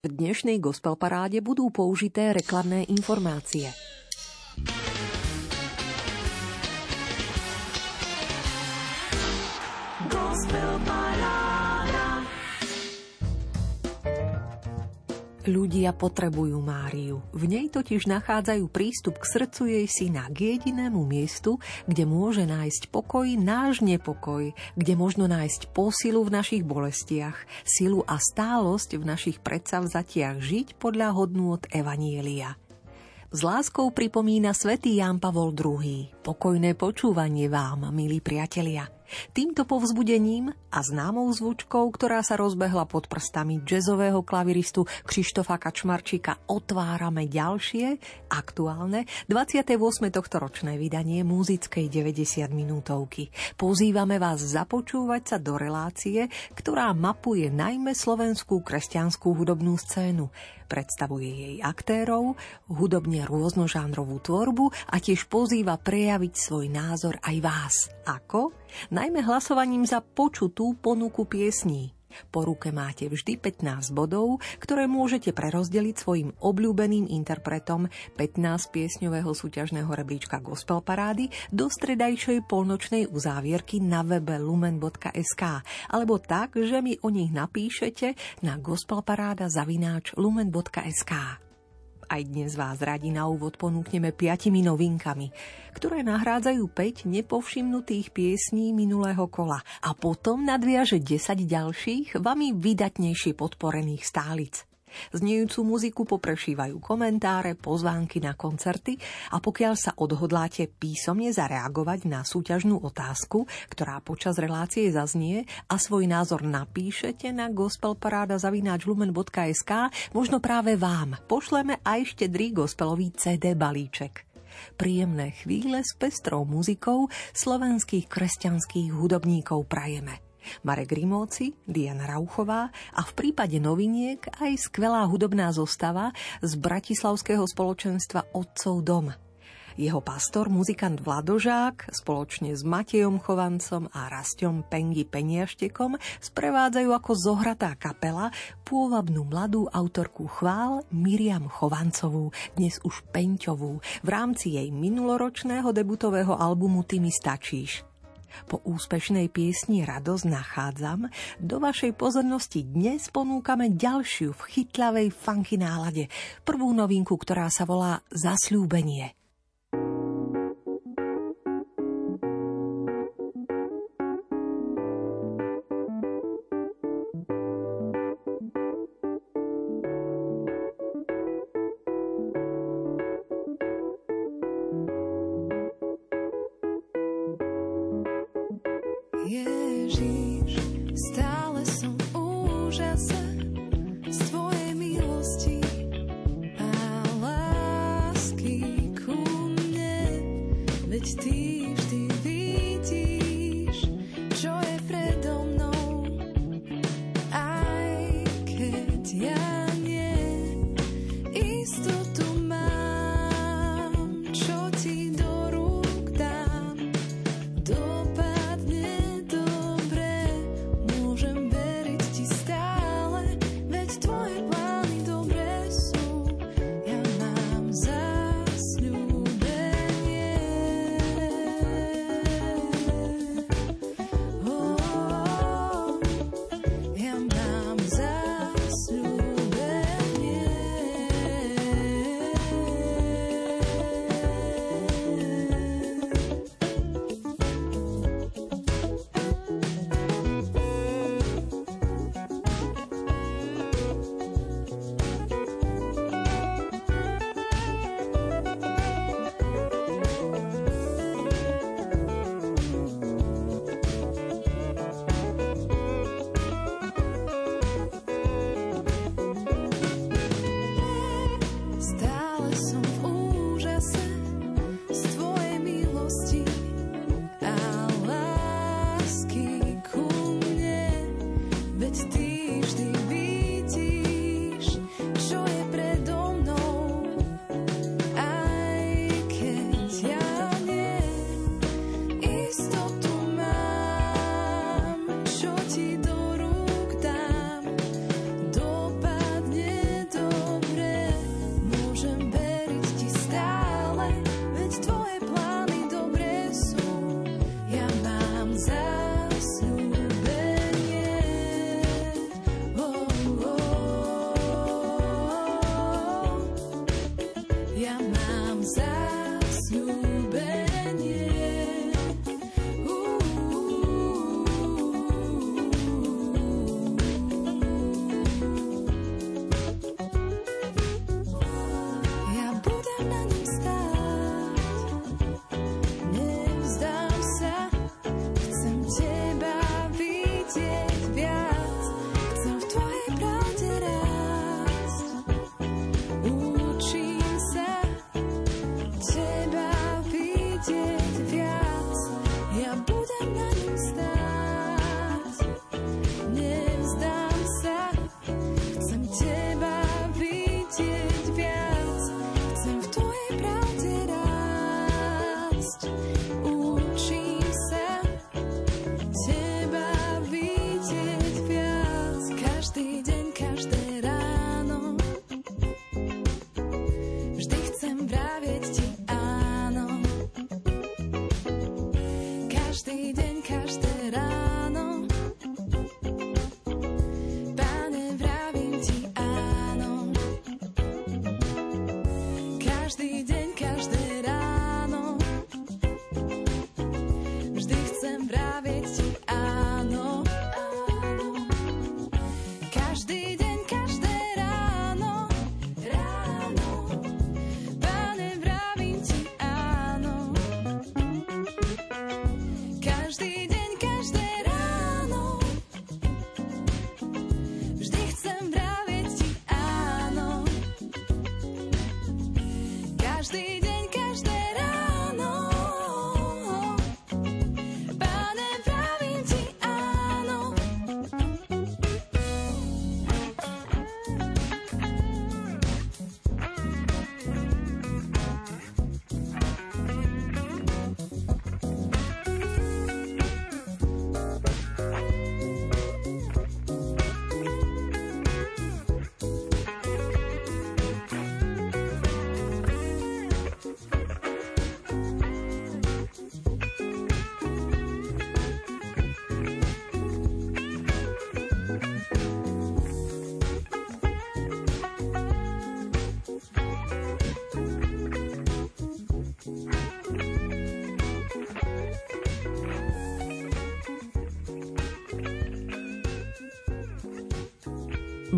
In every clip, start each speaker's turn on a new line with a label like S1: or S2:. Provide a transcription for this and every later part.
S1: V dnešnej gospel paráde budú použité reklamné informácie. Ľudia potrebujú Máriu. V nej totiž nachádzajú prístup k srdcu jej syna, k jedinému miestu, kde môže nájsť pokoj náš nepokoj, kde možno nájsť posilu v našich bolestiach, silu a stálosť v našich predsavzatiach žiť podľa hodnôt Evanielia. S láskou pripomína svätý Ján Pavol II. Pokojné počúvanie vám, milí priatelia. Týmto povzbudením a známou zvučkou, ktorá sa rozbehla pod prstami jazzového klaviristu Krištofa Kačmarčíka, otvárame ďalšie, aktuálne, 28. tohto ročné vydanie muzickej 90 minútovky. Pozývame vás započúvať sa do relácie, ktorá mapuje najmä slovenskú kresťanskú hudobnú scénu predstavuje jej aktérov, hudobne rôznožánrovú tvorbu a tiež pozýva prejaviť svoj názor aj vás. Ako? Najmä hlasovaním za počutú ponuku piesní. Po ruke máte vždy 15 bodov, ktoré môžete prerozdeliť svojim obľúbeným interpretom 15 piesňového súťažného rebríčka Gospel Parády do stredajšej polnočnej uzávierky na webe lumen.sk alebo tak, že mi o nich napíšete na gospelparáda zavináč lumen.sk. Aj dnes vás radi na úvod ponúkneme piatimi novinkami, ktoré nahrádzajú 5 nepovšimnutých piesní minulého kola a potom nadviaže 10 ďalších, vami vydatnejšie podporených stálic. Znejúcu muziku poprešívajú komentáre, pozvánky na koncerty a pokiaľ sa odhodláte písomne zareagovať na súťažnú otázku, ktorá počas relácie zaznie a svoj názor napíšete na gospelparáda.lumen.sk, možno práve vám pošleme aj štedrý gospelový CD balíček príjemné chvíle s pestrou muzikou slovenských kresťanských hudobníkov prajeme. Marek Rimóci, Diana Rauchová a v prípade noviniek aj skvelá hudobná zostava z Bratislavského spoločenstva Otcov dom. Jeho pastor, muzikant Vladožák, spoločne s Matejom Chovancom a Rastom Pengi Peniaštekom sprevádzajú ako zohratá kapela pôvabnú mladú autorku chvál Miriam Chovancovú, dnes už Peňťovú, v rámci jej minuloročného debutového albumu Ty mi stačíš. Po úspešnej piesni Radosť nachádzam, do vašej pozornosti dnes ponúkame ďalšiu v chytlavej funky nálade. Prvú novinku, ktorá sa volá Zasľúbenie.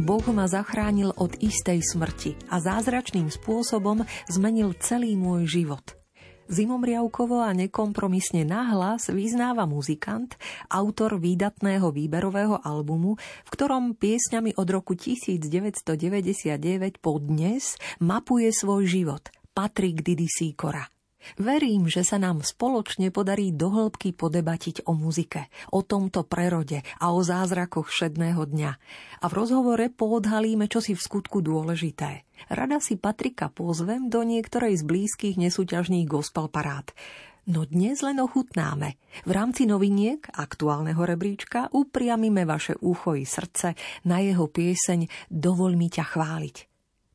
S1: Boh ma zachránil od istej smrti a zázračným spôsobom zmenil celý môj život. Zimomriavkovo a nekompromisne nahlas vyznáva muzikant, autor výdatného výberového albumu, v ktorom piesňami od roku 1999 po dnes mapuje svoj život Patrik Didi Sýkora. Verím, že sa nám spoločne podarí dohlbky podebatiť o muzike, o tomto prerode a o zázrakoch všedného dňa. A v rozhovore poodhalíme, čo si v skutku dôležité. Rada si Patrika pozvem do niektorej z blízkych nesúťažných gospel parád. No dnes len ochutnáme. V rámci noviniek aktuálneho rebríčka upriamime vaše ucho i srdce na jeho pieseň Dovoľ mi ťa chváliť.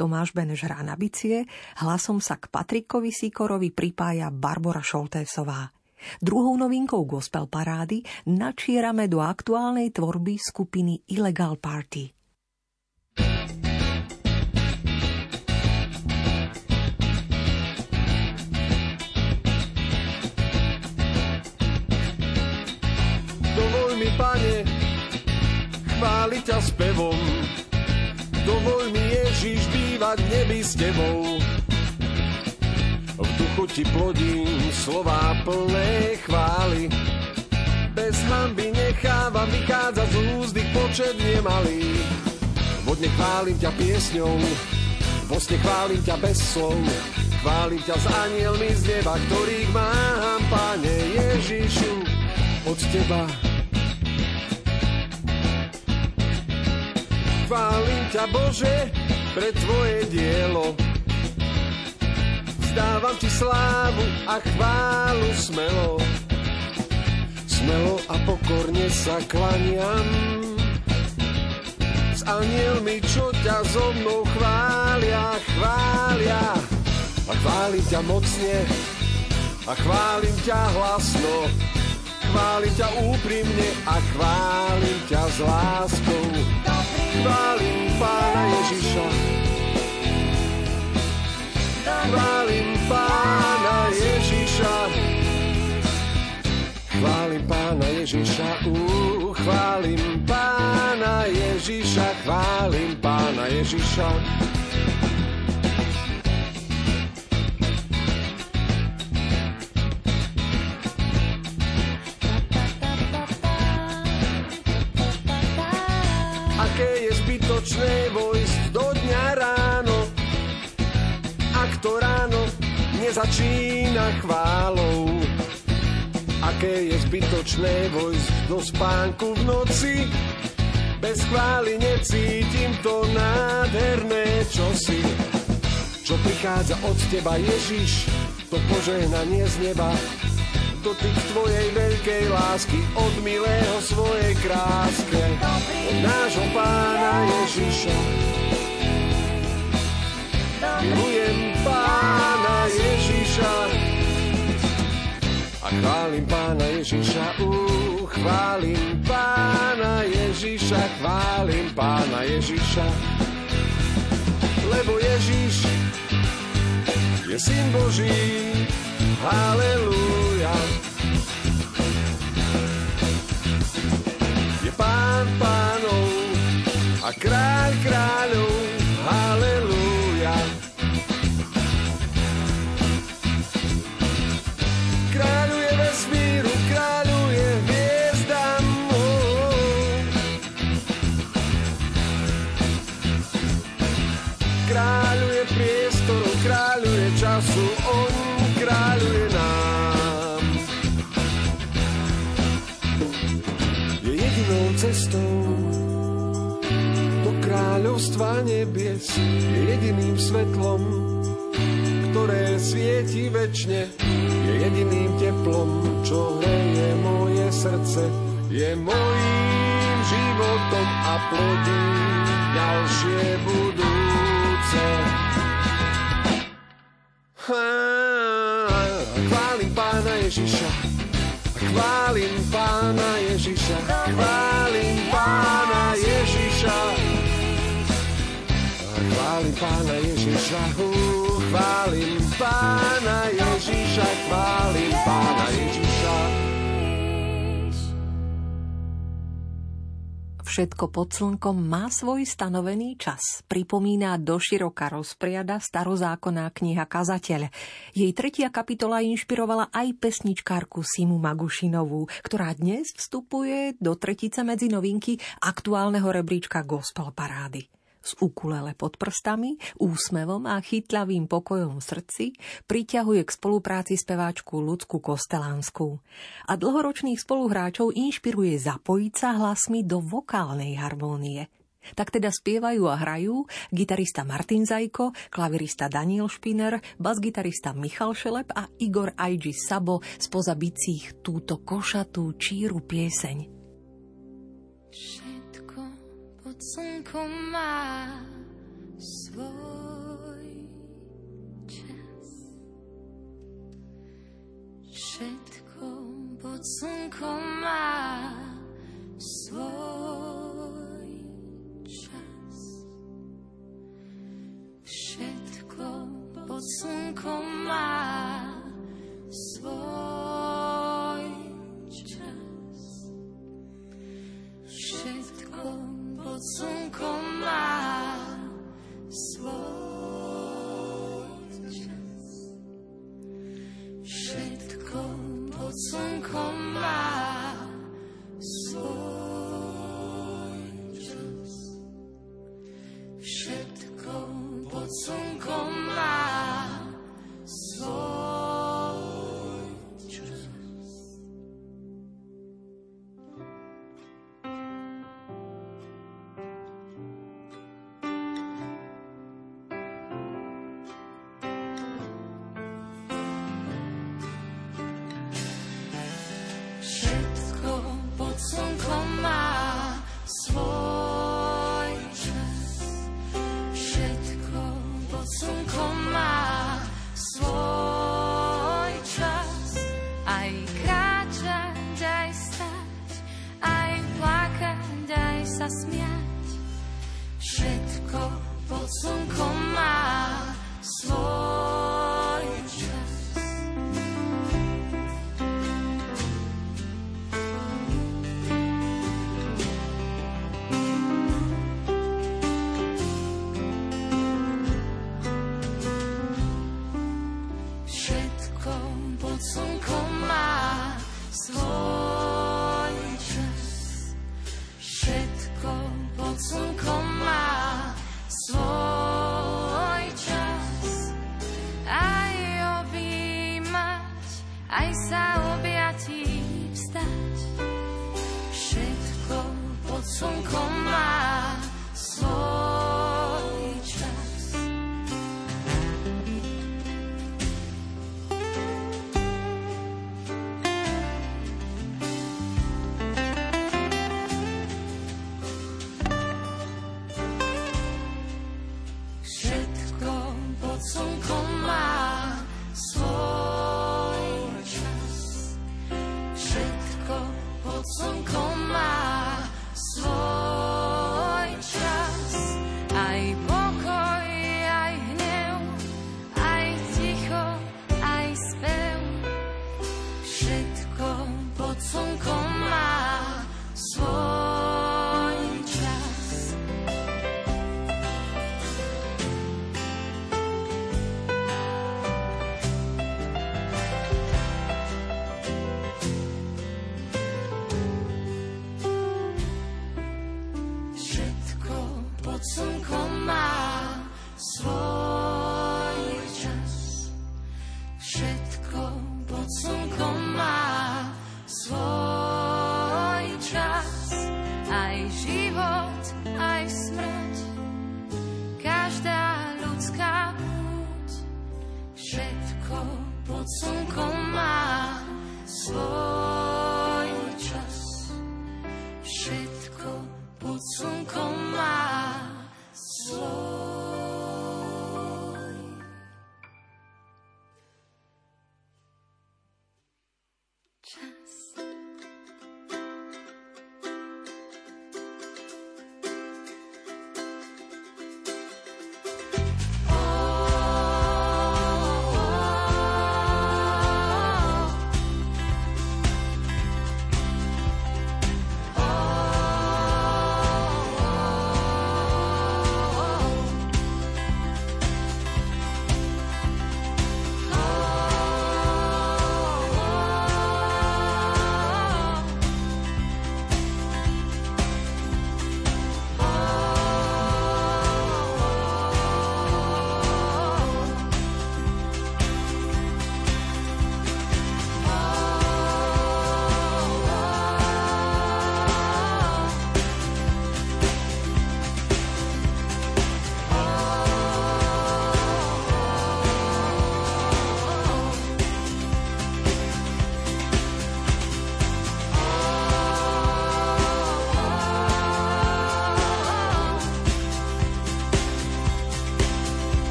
S1: Tomáš Beneš hrá na bicie, hlasom sa k Patrikovi Sikorovi pripája Barbara Šoltésová. Druhou novinkou gospel parády načierame do aktuálnej tvorby skupiny Illegal Party.
S2: Dovol mi, pane, chváliť ťa spevom, Dovol mi Ježiš bývať nebi s tebou. V duchu ti plodím slová plné chvály. Bez hamby nechávam vychádzať z úzdy počet nemalý. Vodne chválim ťa piesňou, vo sne chválim ťa bez slov. Chválim ťa s anielmi z neba, ktorých mám, Pane Ježišu, od teba chválim ťa Bože pre tvoje dielo. Zdávam ti slávu a chválu smelo. Smelo a pokorne sa klaniam. S anielmi, čo ťa so mnou chvália, chvália. A chválim ťa mocne a chválim ťa hlasno. Chválim ťa úprimne a chválim ťa s láskou chválim Pána Ježiša. Chválim Pána Ježiša. Chválim Pána Ježiša, uh, chválim Pána Ježiša, chválim Pána Ježiša. Vojsť do dňa ráno. Ak to ráno nezačína chválou, aké je zbytočné vojsť do spánku v noci. Bez chvály necítim to nádherné čosi, čo prichádza od teba Ježiš, to požehnanie z neba dotyk tvojej veľkej lásky od milého svojej kráske od nášho pána Ježiša. Milujem pána Ježiša a chválim pána Ježiša, uh, chválim pána Ježiša, chválim pána Ježiša. Lebo Ježiš je syn Boží, Halelúja. Je pán pánov a kráľ kráľov. Halelúja. Kráľovstva nebies, je jediným svetlom, ktoré svieti väčšine, je jediným teplom, čo hreje moje srdce, je mojím životom a plodí ďalšie budúce. Chválim pána Ježiša, chválim pána Ježiša, Ježiša, chválim pána Ježiša, chválim pána Ježiša.
S1: Všetko pod slnkom má svoj stanovený čas. Pripomína doširoka rozpriada starozákonná kniha Kazateľ. Jej tretia kapitola inšpirovala aj pesničkárku Simu Magušinovú, ktorá dnes vstupuje do tretice medzi novinky aktuálneho rebríčka Gospel Parády s ukulele pod prstami, úsmevom a chytľavým pokojom v srdci priťahuje k spolupráci speváčku Ľudsku Kostelánsku. A dlhoročných spoluhráčov inšpiruje zapojiť sa hlasmi do vokálnej harmónie. Tak teda spievajú a hrajú gitarista Martin Zajko, klavirista Daniel Špiner, basgitarista Michal Šelep a Igor Aigi Sabo spoza bicích túto košatú číru pieseň slnko má svoj čas. Všetko pod slnkom má svoj čas. Všetko pod slnkom má svoj čas. Všetko pod slnkom má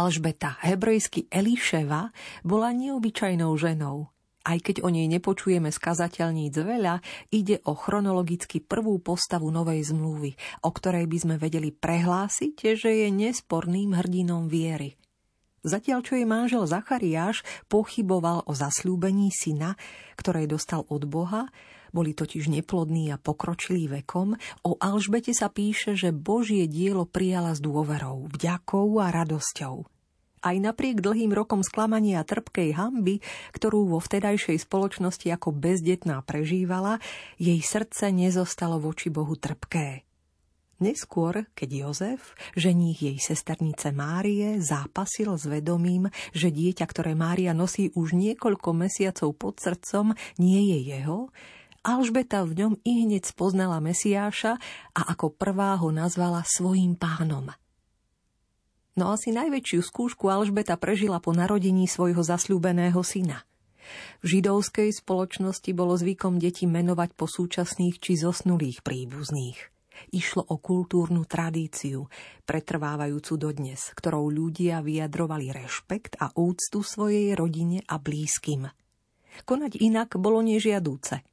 S1: Alžbeta, hebrejsky Eliševa, bola neobyčajnou ženou. Aj keď o nej nepočujeme skazateľníc veľa, ide o chronologicky prvú postavu Novej zmluvy, o ktorej by sme vedeli prehlásiť, že je nesporným hrdinom viery. Zatiaľ, čo jej manžel Zachariáš pochyboval o zasľúbení syna, ktoré dostal od Boha, boli totiž neplodní a pokročilí vekom, o Alžbete sa píše, že Božie dielo prijala s dôverou, vďakou a radosťou. Aj napriek dlhým rokom sklamania a trpkej hamby, ktorú vo vtedajšej spoločnosti ako bezdetná prežívala, jej srdce nezostalo voči Bohu trpké. Neskôr, keď Jozef, ženích jej sesternice Márie, zápasil s vedomím, že dieťa, ktoré Mária nosí už niekoľko mesiacov pod srdcom, nie je jeho, Alžbeta v ňom i hneď spoznala Mesiáša a ako prvá ho nazvala svojim pánom. No asi najväčšiu skúšku Alžbeta prežila po narodení svojho zasľúbeného syna. V židovskej spoločnosti bolo zvykom deti menovať po súčasných či zosnulých príbuzných. Išlo o kultúrnu tradíciu, pretrvávajúcu dodnes, ktorou ľudia vyjadrovali rešpekt a úctu svojej rodine a blízkym. Konať inak bolo nežiadúce –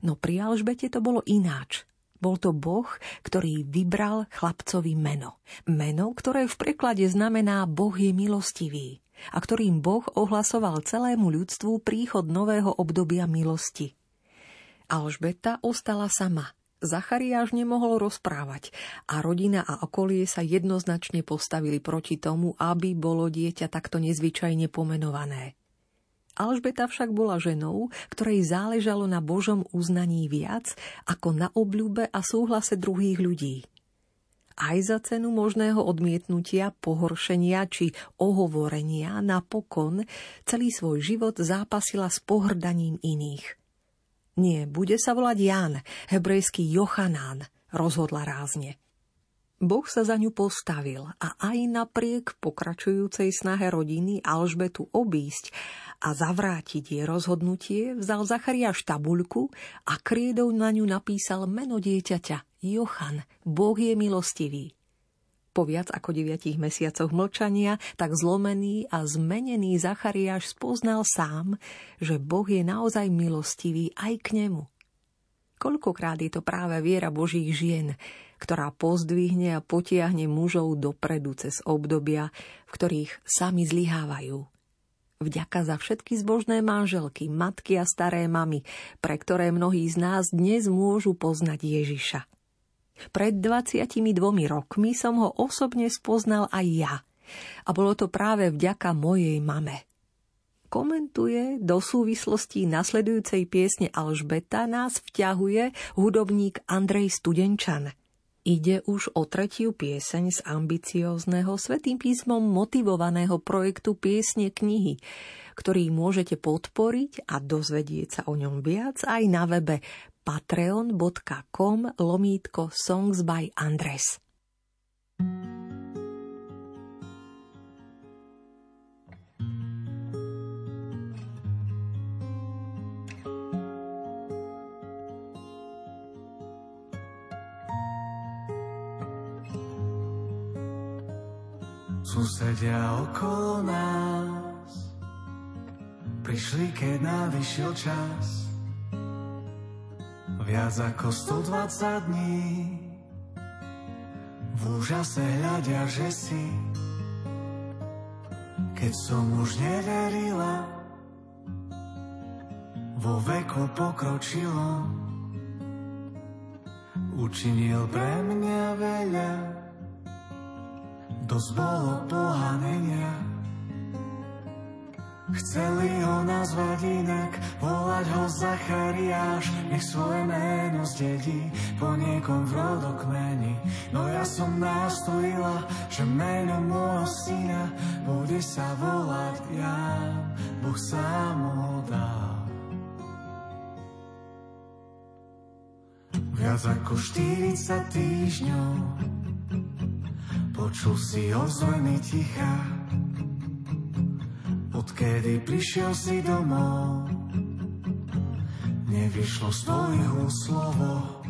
S1: No pri Alžbete to bolo ináč. Bol to Boh, ktorý vybral chlapcovi meno. Meno, ktoré v preklade znamená Boh je milostivý a ktorým Boh ohlasoval celému ľudstvu príchod nového obdobia milosti. Alžbeta ostala sama. Zachariáš nemohol rozprávať a rodina a okolie sa jednoznačne postavili proti tomu, aby bolo dieťa takto nezvyčajne pomenované. Alžbeta však bola ženou, ktorej záležalo na Božom uznaní viac ako na obľúbe a súhlase druhých ľudí. Aj za cenu možného odmietnutia, pohoršenia či ohovorenia napokon celý svoj život zápasila s pohrdaním iných. Nie, bude sa volať Jan, hebrejský Jochanán, rozhodla rázne. Boh sa za ňu postavil a aj napriek pokračujúcej snahe rodiny Alžbetu obísť a zavrátiť jej rozhodnutie, vzal Zachariáš tabuľku a kriedou na ňu napísal meno dieťaťa Jochan, Boh je milostivý. Po viac ako deviatich mesiacoch mlčania, tak zlomený a zmenený Zachariáš spoznal sám, že Boh je naozaj milostivý aj k nemu. Koľkokrát je to práve viera Božích žien, ktorá pozdvihne a potiahne mužov dopredu cez obdobia, v ktorých sami zlyhávajú. Vďaka za všetky zbožné manželky, matky a staré mamy, pre ktoré mnohí z nás dnes môžu poznať Ježiša. Pred 22 rokmi som ho osobne spoznal aj ja. A bolo to práve vďaka mojej mame. Komentuje do súvislosti nasledujúcej piesne Alžbeta nás vťahuje hudobník Andrej Studenčan – Ide už o tretiu pieseň z ambiciózneho svetým písmom motivovaného projektu Piesne knihy, ktorý môžete podporiť a dozvedieť sa o ňom viac aj na webe patreon.com lomítko Songs by Andres. thank you
S3: Susedia okolo nás. Prišli, keď navyšiel čas. Viac ako 120 dní. V úžase hľadia, že si. Keď som už neverila vo veku pokročilo. Učinil pre mňa veľa dosť bolo pohanenia. Chceli ho nazvať inak, volať ho Zachariáš, nech svoje meno zdedí po niekom v rodokmeni. No ja som nastojila, že meno môjho syna bude sa volať Jan. Boh sám ho dal. Viac ako 40 týždňov počul si ozveny ticha, odkedy prišiel si domov. Nevyšlo z tvojho slovo,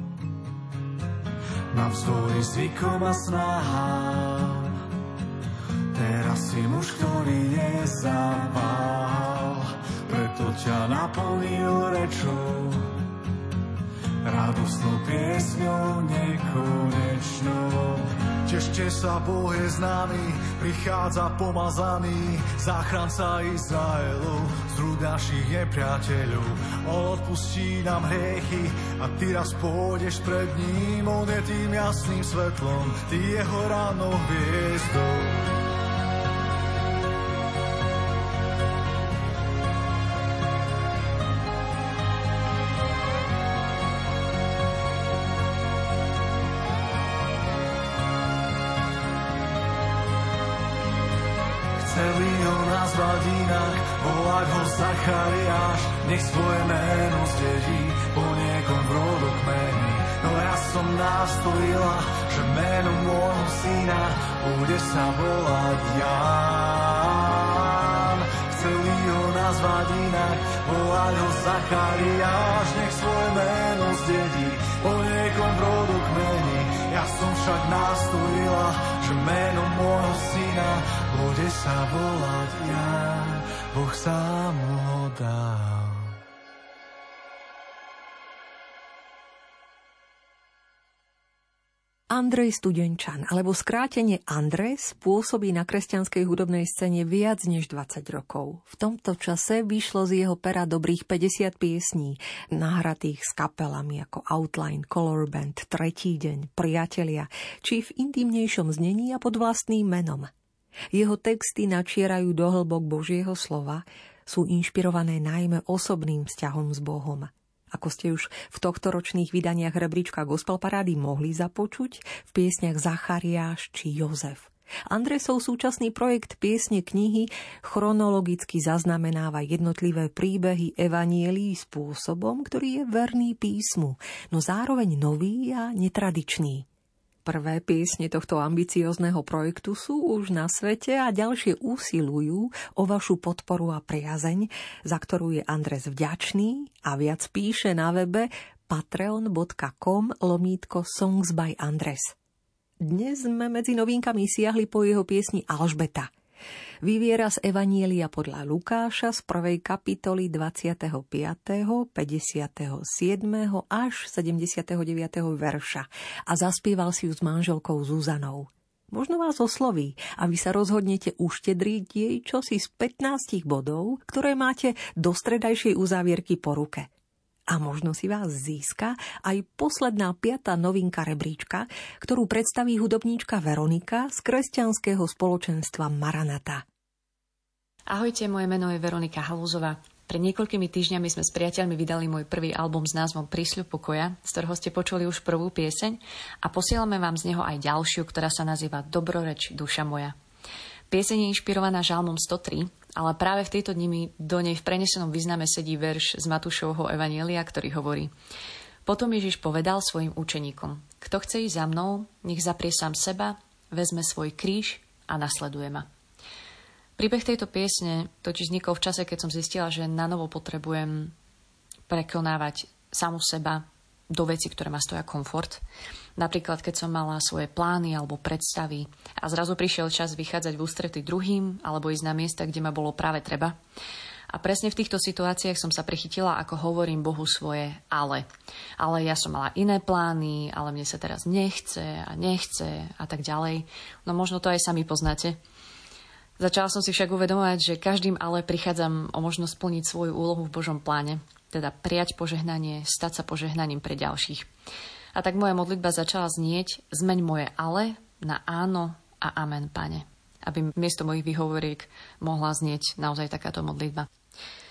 S3: navzdory zvykom a snahám. Teraz si muž, ktorý nezaváhal, preto ťa naplnil rečou. Radosnou piesňou nekonečnou. Tešte sa, Boh je známy, prichádza pomazaný, záchranca Izraelu, zrúd našich nepriateľov. Odpustí nám hriechy a ty raz pôjdeš pred ním, on je tým jasným svetlom, ty jeho ráno hviezdou. Inak, volať ho Zachariáš, nech svoje meno zdedí po niekom v rodokmeni. No ja som nastojila, že meno môjho syna bude sa volať Ján. Chceli ho nazvať inak, volať ho Zachariáš, nech svoje meno zdedí po niekom v rodokmeni. Ja som však nastojila, že meno môjho syna bude sa volať ja, Boh sám ho dal.
S1: Andrej Studenčan, alebo skrátenie Andres, pôsobí na kresťanskej hudobnej scéne viac než 20 rokov. V tomto čase vyšlo z jeho pera dobrých 50 piesní, nahratých s kapelami ako Outline, Color Band, Tretí deň, Priatelia, či v intimnejšom znení a pod vlastným menom. Jeho texty načierajú do hlbok Božieho slova, sú inšpirované najmä osobným vzťahom s Bohom – ako ste už v tohto ročných vydaniach rebríčka Gospel Parády mohli započuť v piesniach Zachariáš či Jozef. Andresov súčasný projekt piesne knihy chronologicky zaznamenáva jednotlivé príbehy evanielí spôsobom, ktorý je verný písmu, no zároveň nový a netradičný. Prvé piesne tohto ambiciozného projektu sú už na svete a ďalšie usilujú o vašu podporu a priazeň, za ktorú je Andres vďačný a viac píše na webe patreon.com lomítko Songs by Andres. Dnes sme medzi novinkami siahli po jeho piesni Alžbeta – vyviera z Evanielia podľa Lukáša z prvej kapitoly 25., 57. až 79. verša a zaspieval si ju s manželkou Zuzanou. Možno vás osloví a vy sa rozhodnete uštedriť jej čosi z 15 bodov, ktoré máte do stredajšej uzávierky po ruke a možno si vás získa aj posledná piatá novinka rebríčka, ktorú predstaví hudobníčka Veronika z kresťanského spoločenstva Maranata.
S4: Ahojte, moje meno je Veronika Halúzová. Pred niekoľkými týždňami sme s priateľmi vydali môj prvý album s názvom Prísľub pokoja, z ktorého ste počuli už prvú pieseň a posielame vám z neho aj ďalšiu, ktorá sa nazýva Dobroreč duša moja. Pieseň je inšpirovaná žalmom 103, ale práve v tejto dni do nej v prenesenom význame sedí verš z Matúšovho Evanielia, ktorý hovorí Potom Ježiš povedal svojim učeníkom Kto chce ísť za mnou, nech zaprie sám seba, vezme svoj kríž a nasleduje ma. Príbeh tejto piesne totiž vznikol v čase, keď som zistila, že na novo potrebujem prekonávať samu seba do veci, ktoré ma stoja komfort Napríklad, keď som mala svoje plány alebo predstavy a zrazu prišiel čas vychádzať v ústrety druhým alebo ísť na miesta, kde ma bolo práve treba. A presne v týchto situáciách som sa prichytila, ako hovorím Bohu svoje ale. Ale ja som mala iné plány, ale mne sa teraz nechce a nechce a tak ďalej. No možno to aj sami poznáte. Začala som si však uvedomovať, že každým ale prichádzam o možnosť splniť svoju úlohu v Božom pláne, teda prijať požehnanie, stať sa požehnaním pre ďalších. A tak moja modlitba začala znieť, zmeň moje ale na áno a amen, pane. Aby miesto mojich vyhovoriek mohla znieť naozaj takáto modlitba.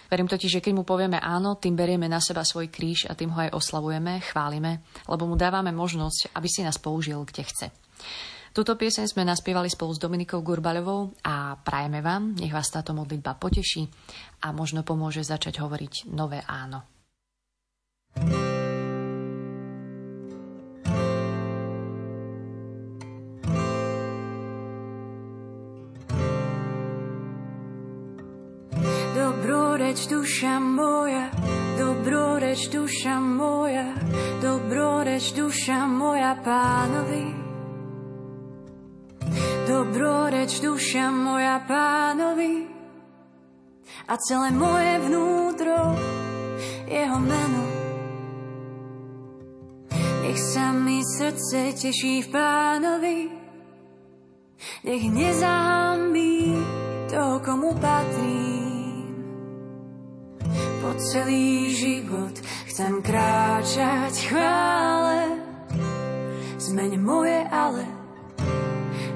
S4: Verím totiž, že keď mu povieme áno, tým berieme na seba svoj kríž a tým ho aj oslavujeme, chválime, lebo mu dávame možnosť, aby si nás použil, kde chce. Tuto pieseň sme naspievali spolu s Dominikou Gurbaľovou a prajeme vám, nech vás táto modlitba poteší a možno pomôže začať hovoriť nové áno.
S5: Dobroreč duša moja, dobroreč duša moja, dobroreč duša moja pánovi. Dobroreč duša moja pánovi a celé moje vnútro jeho meno. Nech sa mi srdce teší v pánovi, nech nezahambí to, komu patrím. Po celý život chcem kráčať chvále, zmeň moje ale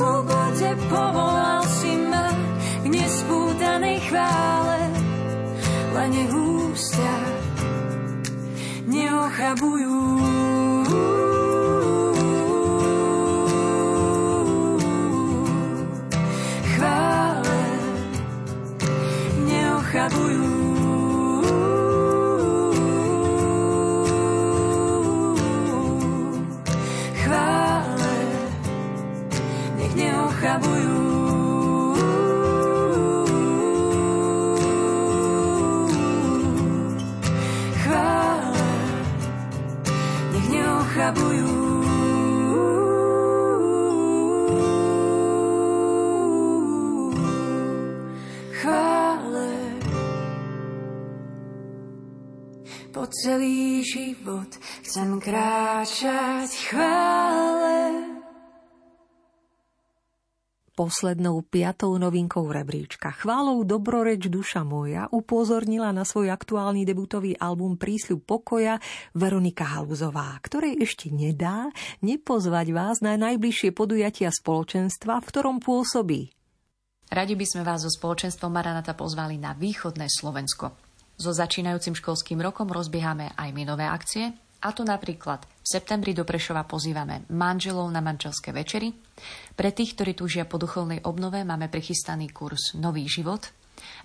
S5: slobode povolal si ma k nespútanej chvále. Len nech ústa neochabujú. Celý život chcem kráčať chvále.
S1: Poslednou piatou novinkou rebríčka chválou Dobroreč duša moja upozornila na svoj aktuálny debutový album Prísľub pokoja Veronika Haluzová, ktorej ešte nedá nepozvať vás na najbližšie podujatia spoločenstva, v ktorom pôsobí.
S4: Radi by sme vás so spoločenstvom Maranata pozvali na východné Slovensko. So začínajúcim školským rokom rozbiehame aj my nové akcie, a to napríklad v septembri do Prešova pozývame manželov na manželské večery. Pre tých, ktorí túžia po duchovnej obnove, máme prichystaný kurz Nový život.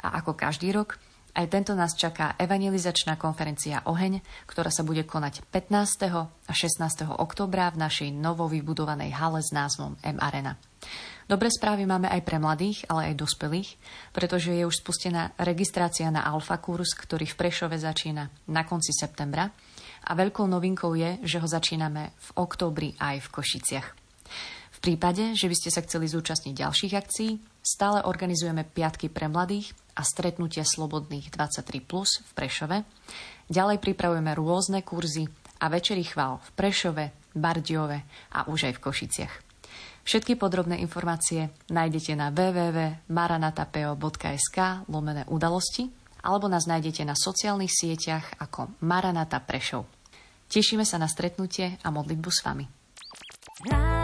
S4: A ako každý rok, aj tento nás čaká evangelizačná konferencia Oheň, ktorá sa bude konať 15. a 16. oktobra v našej novo vybudovanej hale s názvom M Arena. Dobré správy máme aj pre mladých, ale aj dospelých, pretože je už spustená registrácia na Alfa kurz, ktorý v Prešove začína na konci septembra a veľkou novinkou je, že ho začíname v októbri aj v Košiciach. V prípade, že by ste sa chceli zúčastniť ďalších akcií, stále organizujeme piatky pre mladých a stretnutia slobodných 23+, plus v Prešove. Ďalej pripravujeme rôzne kurzy a večery chvál v Prešove, Bardiove a už aj v Košiciach. Všetky podrobné informácie nájdete na www.maranatapeo.sk lomené udalosti alebo nás nájdete na sociálnych sieťach ako Maranata Prešov. Tešíme sa na stretnutie a modlitbu s vami. Radio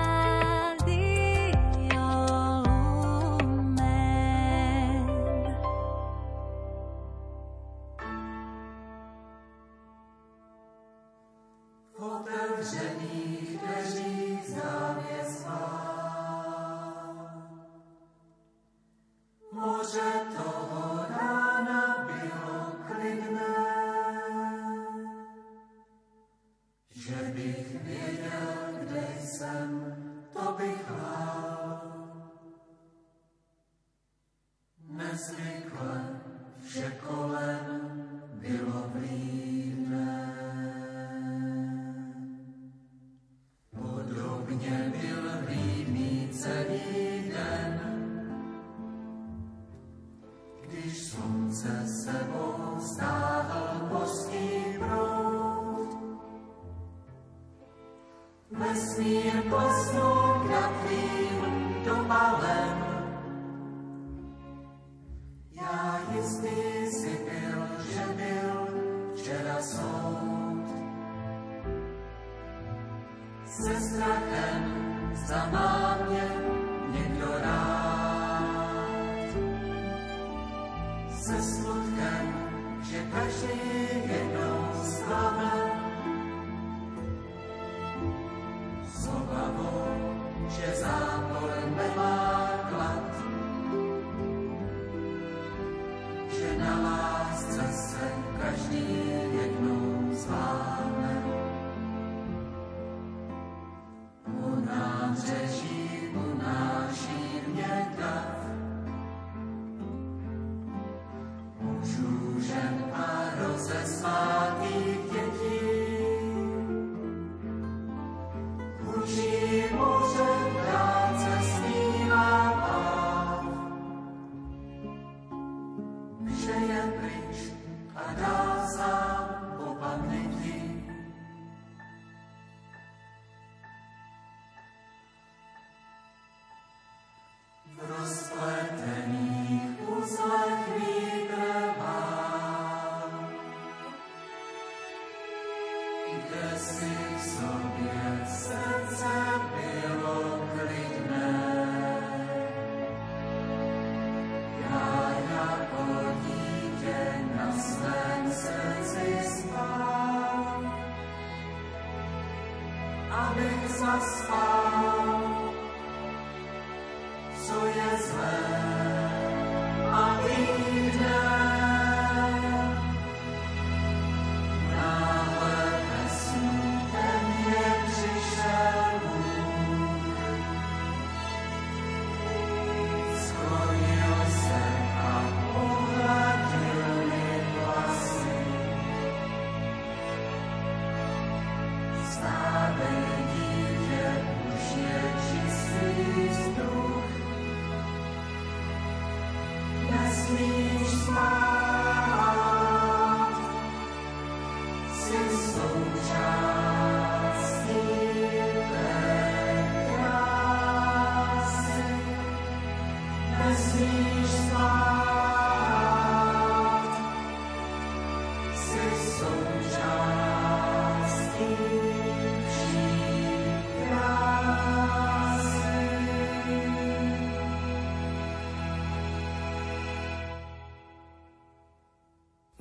S4: Jesus.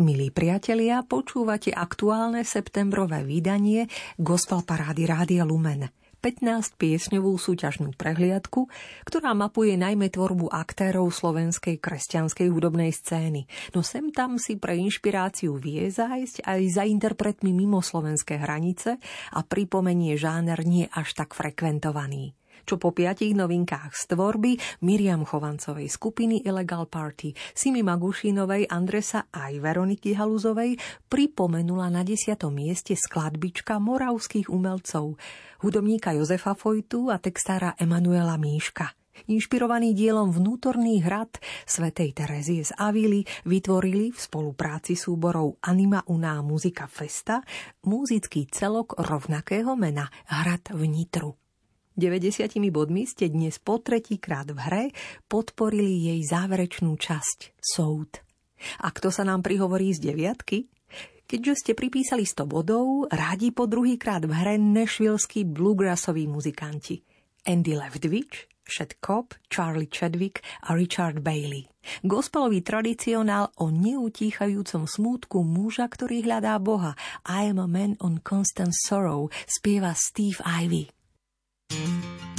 S1: Milí priatelia, počúvate aktuálne septembrové vydanie Gospel Parády Rádia Lumen. 15 piesňovú súťažnú prehliadku, ktorá mapuje najmä tvorbu aktérov slovenskej kresťanskej hudobnej scény. No sem tam si pre inšpiráciu vie zájsť aj za interpretmi mimo slovenské hranice a pripomenie žáner nie až tak frekventovaný čo po piatich novinkách z tvorby Miriam Chovancovej skupiny Illegal Party, Simi Magušinovej, Andresa aj Veroniky Haluzovej pripomenula na desiatom mieste skladbička moravských umelcov, hudobníka Jozefa Fojtu a textára Emanuela Míška. Inšpirovaný dielom Vnútorný hrad svätej Terezie z Avily vytvorili v spolupráci súborov Anima Uná Muzika Festa muzický celok rovnakého mena Hrad v Nitru. 90 bodmi ste dnes po tretíkrát v hre podporili jej záverečnú časť Soud. A kto sa nám prihovorí z deviatky? Keďže ste pripísali 100 bodov, rádi po druhýkrát v hre nešvilskí bluegrassoví muzikanti. Andy Leftwich, Shed Cobb, Charlie Chadwick a Richard Bailey. Gospelový tradicionál o neutíchajúcom smútku muža, ktorý hľadá Boha. I am a man on constant sorrow spieva Steve Ivy.
S6: In constant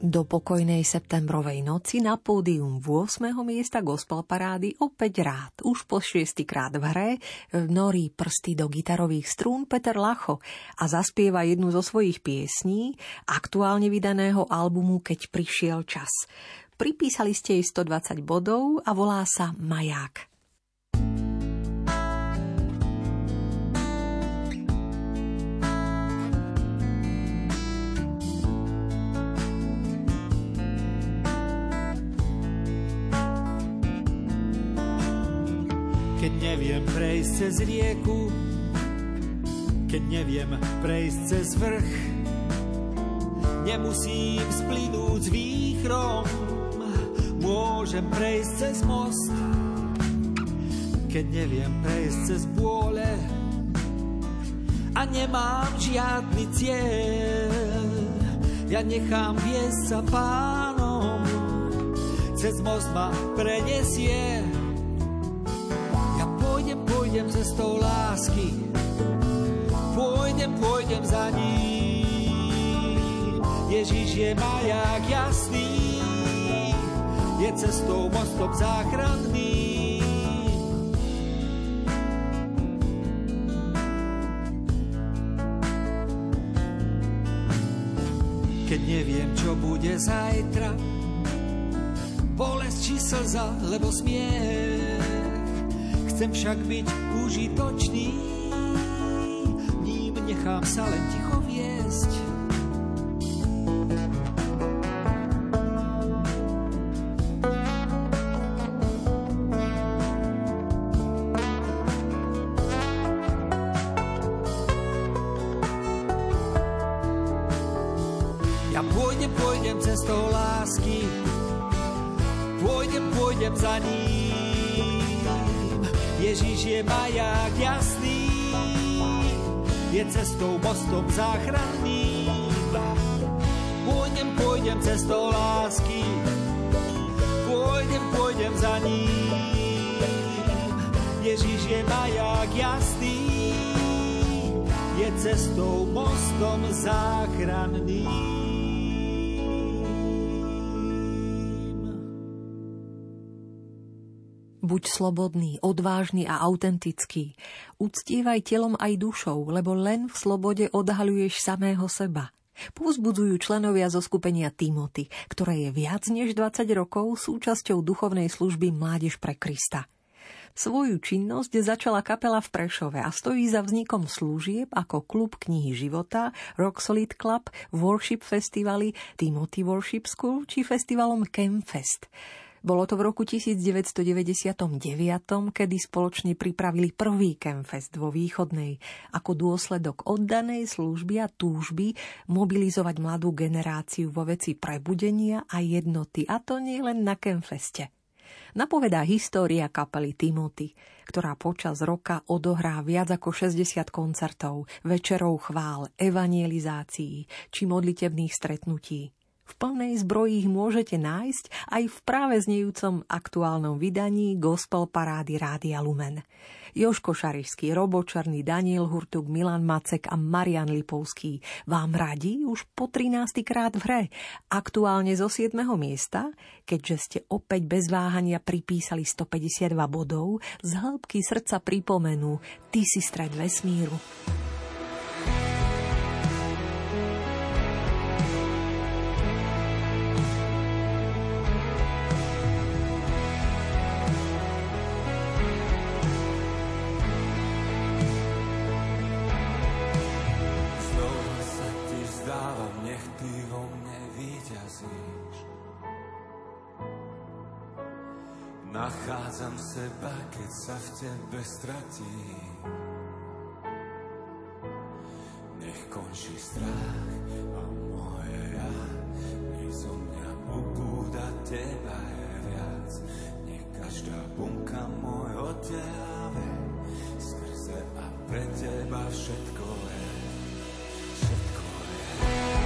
S1: Do pokojnej septembrovej noci na pódium 8. miesta gospel parády opäť rád, už po šiestýkrát v hre, norí prsty do gitarových strún Peter Lacho a zaspieva jednu zo svojich piesní, aktuálne vydaného albumu Keď prišiel čas. Pripísali ste jej 120 bodov a volá sa Maják.
S7: Keď neviem prejsť cez rieku, keď neviem prejsť cez vrch, nemusím splínuť s výchrom, môžem prejsť cez most. Keď neviem prejsť cez bôle a nemám žiadny cieľ, ja nechám viesť sa pánom, cez most ma prenesie Pôjdem, cestou lásky, pôjdem, pôjdem za ním. Ježiš je maják jasný, je cestou mostom záchranný. Keď neviem, čo bude zajtra, bolesť či slza, lebo smiech Chcem však byť užitočný, ním nechám sa len ticho viesť. Mostom záchranným.
S1: Buď slobodný, odvážny a autentický. Uctievaj telom aj dušou, lebo len v slobode odhaľuješ samého seba. Povzbudzujú členovia zo skupenia Timothy, ktoré je viac než 20 rokov súčasťou duchovnej služby Mládež pre Krista. Svoju činnosť začala kapela v Prešove a stojí za vznikom slúžieb ako klub knihy života, Rock Solid Club, Worship Festivaly, Timothy Worship School či festivalom Campfest. Bolo to v roku 1999, kedy spoločne pripravili prvý Campfest vo Východnej ako dôsledok oddanej služby a túžby mobilizovať mladú generáciu vo veci prebudenia a jednoty. A to nie len na Campfeste. Napovedá história kapely Timothy, ktorá počas roka odohrá viac ako 60 koncertov, večerov chvál, evangelizácií či modlitebných stretnutí. V plnej zbroji ich môžete nájsť aj v práve znejúcom aktuálnom vydaní Gospel Parády Rádia Lumen. Joško Šarišský, Robo Daniel Hurtuk, Milan Macek a Marian Lipovský vám radí už po 13. krát v hre, aktuálne zo 7. miesta, keďže ste opäť bez váhania pripísali 152 bodov, z hĺbky srdca pripomenú, ty si stred vesmíru.
S6: Tebe stratím. Nech končí strach a moje ja, nech zo mňa ubúda teba je viac. Nech každá bunka môjho tela vie, skrze a pre teba všetko je. srdce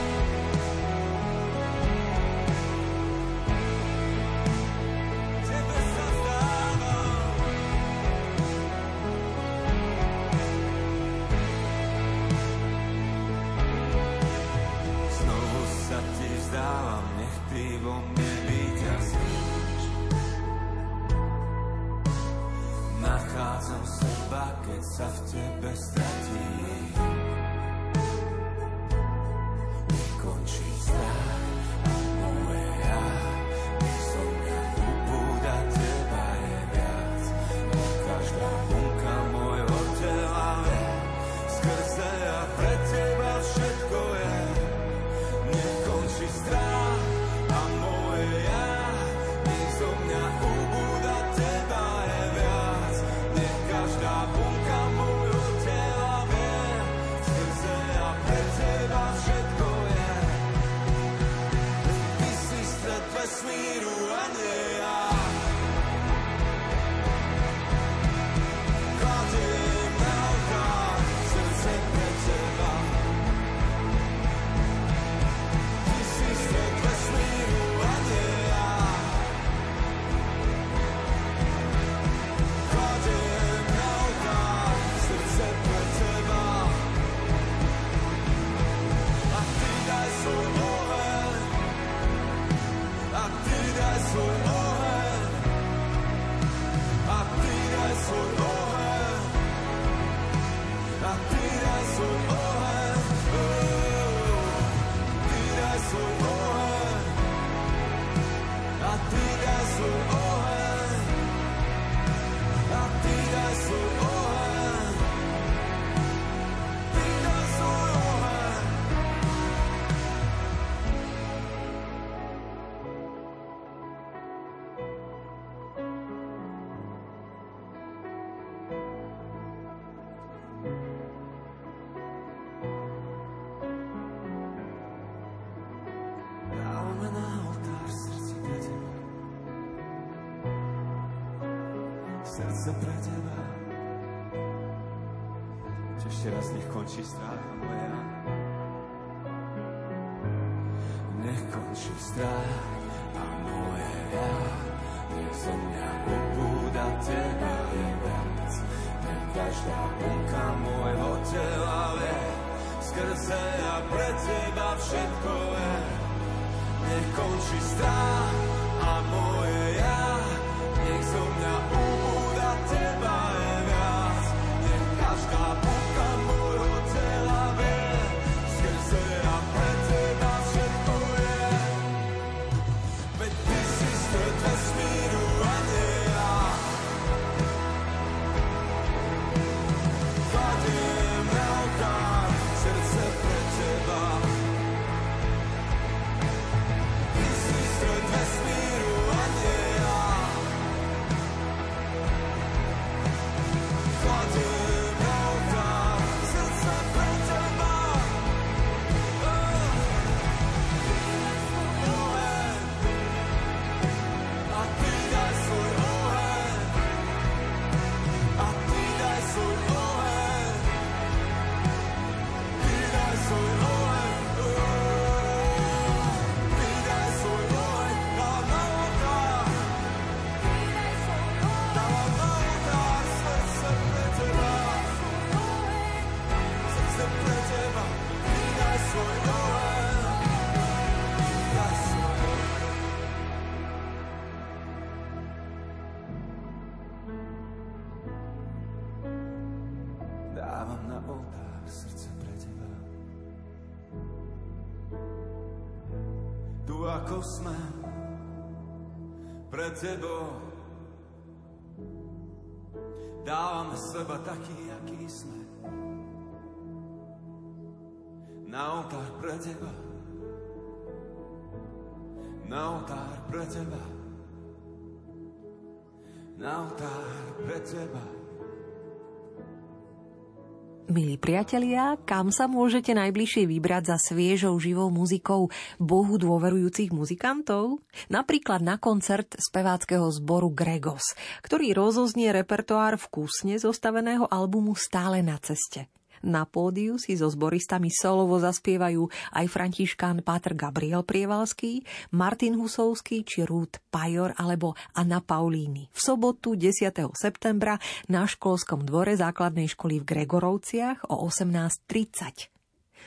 S6: tebou. Dávame seba taký, aký sme. Na oltár pre teba. Na oltár pre teba. Na oltár pre teba.
S1: Milí priatelia, kam sa môžete najbližšie vybrať za sviežou živou muzikou Bohu dôverujúcich muzikantov? Napríklad na koncert speváckého zboru Gregos, ktorý rozoznie repertoár vkusne zostaveného albumu Stále na ceste. Na pódiu si so zboristami solovo zaspievajú aj františkán Pátr Gabriel Prievalský, Martin Husovský či Ruth Pajor alebo Anna Paulíny. V sobotu 10. septembra na školskom dvore základnej školy v Gregorovciach o 18.30.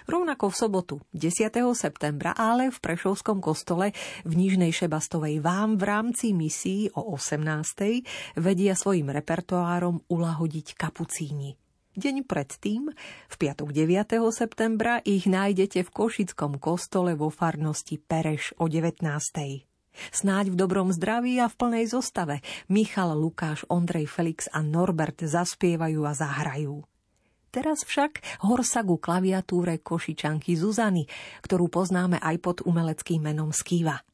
S1: Rovnako v sobotu 10. septembra, ale v Prešovskom kostole v Nižnej Šebastovej vám v rámci misií o 18. vedia svojim repertoárom ulahodiť kapucíni. Deň predtým, v piatok 9. septembra, ich nájdete v Košickom kostole vo farnosti Pereš o 19. Snáď v dobrom zdraví a v plnej zostave Michal, Lukáš, Ondrej, Felix a Norbert zaspievajú a zahrajú. Teraz však horsagu klaviatúre Košičanky Zuzany, ktorú poznáme aj pod umeleckým menom Skýva.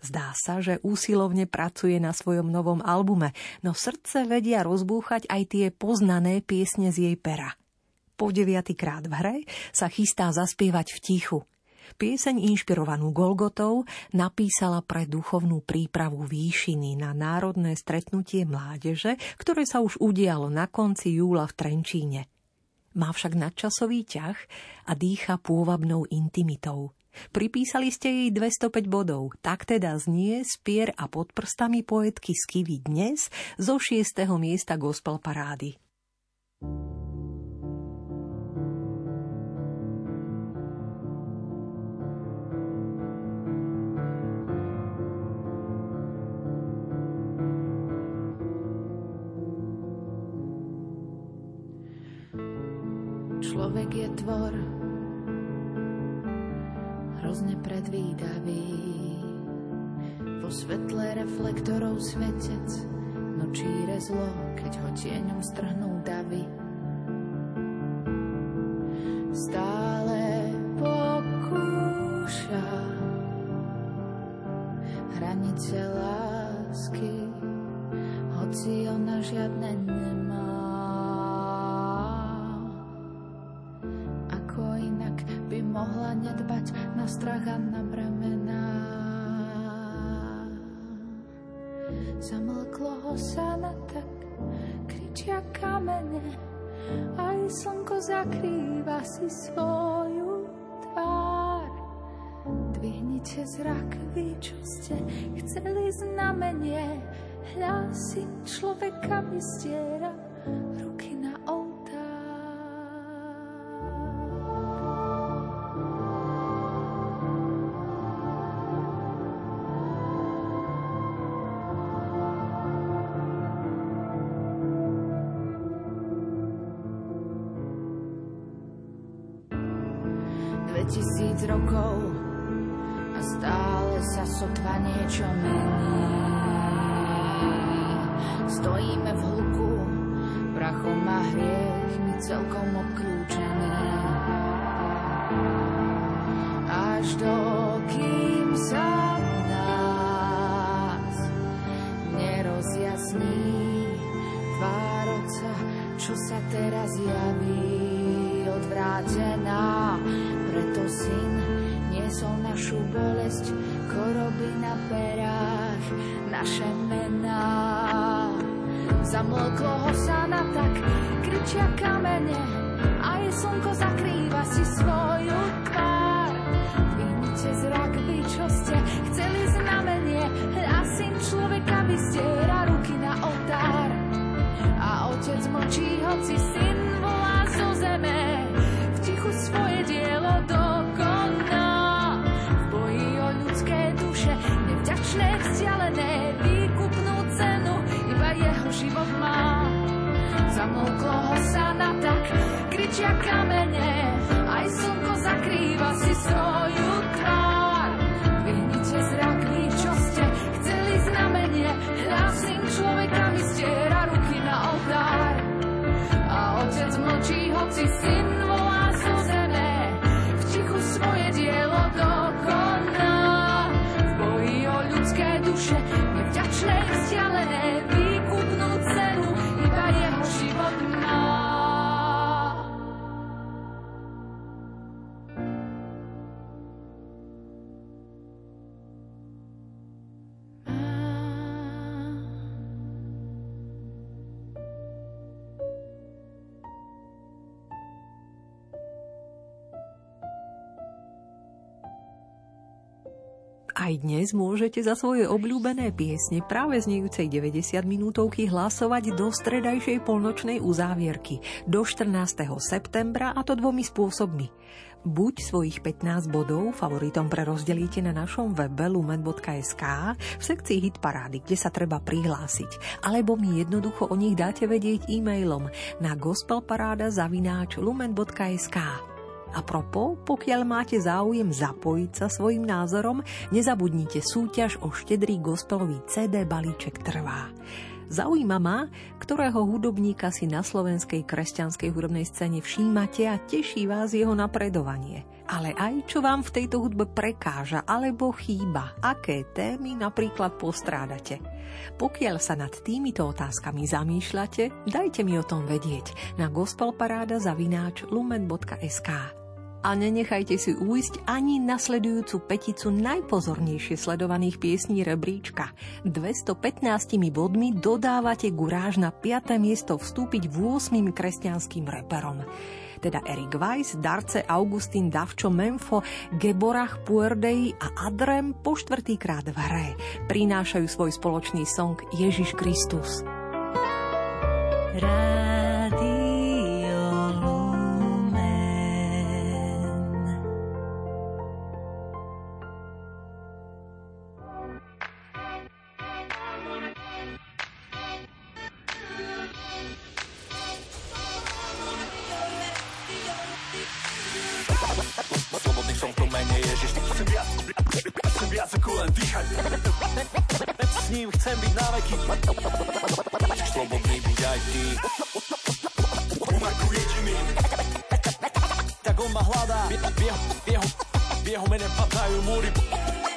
S1: Zdá sa, že úsilovne pracuje na svojom novom albume, no srdce vedia rozbúchať aj tie poznané piesne z jej pera. Po deviatýkrát v hre sa chystá zaspievať v tichu. Pieseň inšpirovanú Golgotou napísala pre duchovnú prípravu výšiny na národné stretnutie mládeže, ktoré sa už udialo na konci júla v Trenčíne. Má však nadčasový ťah a dýcha pôvabnou intimitou – Pripísali ste jej 205 bodov, tak teda znie spier a pod prstami poetky Skivy dnes zo 6. miesta gospel parády.
S8: Človek je tvor, hrozne predvídavý. Vo svetle reflektorov svetec, nočíre zlo, keď ho tieňom strhnú davy. Aj
S1: dnes môžete za svoje obľúbené piesne práve znejúcej 90 minútovky hlasovať do stredajšej polnočnej uzávierky do 14. septembra a to dvomi spôsobmi. Buď svojich 15 bodov favoritom prerozdelíte na našom webe lumen.sk v sekcii Hit parády, kde sa treba prihlásiť, alebo mi jednoducho o nich dáte vedieť e-mailom na gospelparáda lumen.sk. A propo, pokiaľ máte záujem zapojiť sa svojim názorom, nezabudnite súťaž o štedrý gospelový CD balíček trvá. Zaujíma ma, ktorého hudobníka si na slovenskej kresťanskej hudobnej scéne všímate a teší vás jeho napredovanie. Ale aj čo vám v tejto hudbe prekáža alebo chýba, aké témy napríklad postrádate. Pokiaľ sa nad týmito otázkami zamýšľate, dajte mi o tom vedieť na gospelparáda zavináč lumen.sk a nenechajte si újsť ani nasledujúcu peticu najpozornejšie sledovaných piesní rebríčka. 215 bodmi dodávate guráž na 5. miesto vstúpiť v 8. kresťanským reperom teda Erik Weiss, Darce, Augustín, Davčo, Memfo, Geborach, Puerdei a Adrem po štvrtýkrát v hre prinášajú svoj spoločný song Ježiš Kristus. Rádio
S9: viac
S10: ako len dýchať.
S11: S ním chcem byť na veky.
S10: Slobodný buď aj ty. Umaku jediný
S11: Tak on ma hľadá. V jeho, mene padajú múry.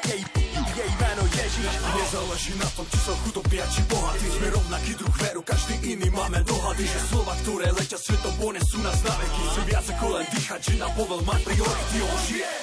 S11: Jej,
S10: meno Ježiš. Nezáleží na tom, či som chudobia, či bohatý. Sme rovnaký druh veru, každý iný máme dohady Že slova, ktoré letia svetom, ponesú nás na veky. Chcem viac ako len dýchať, že na povel mať priority On žije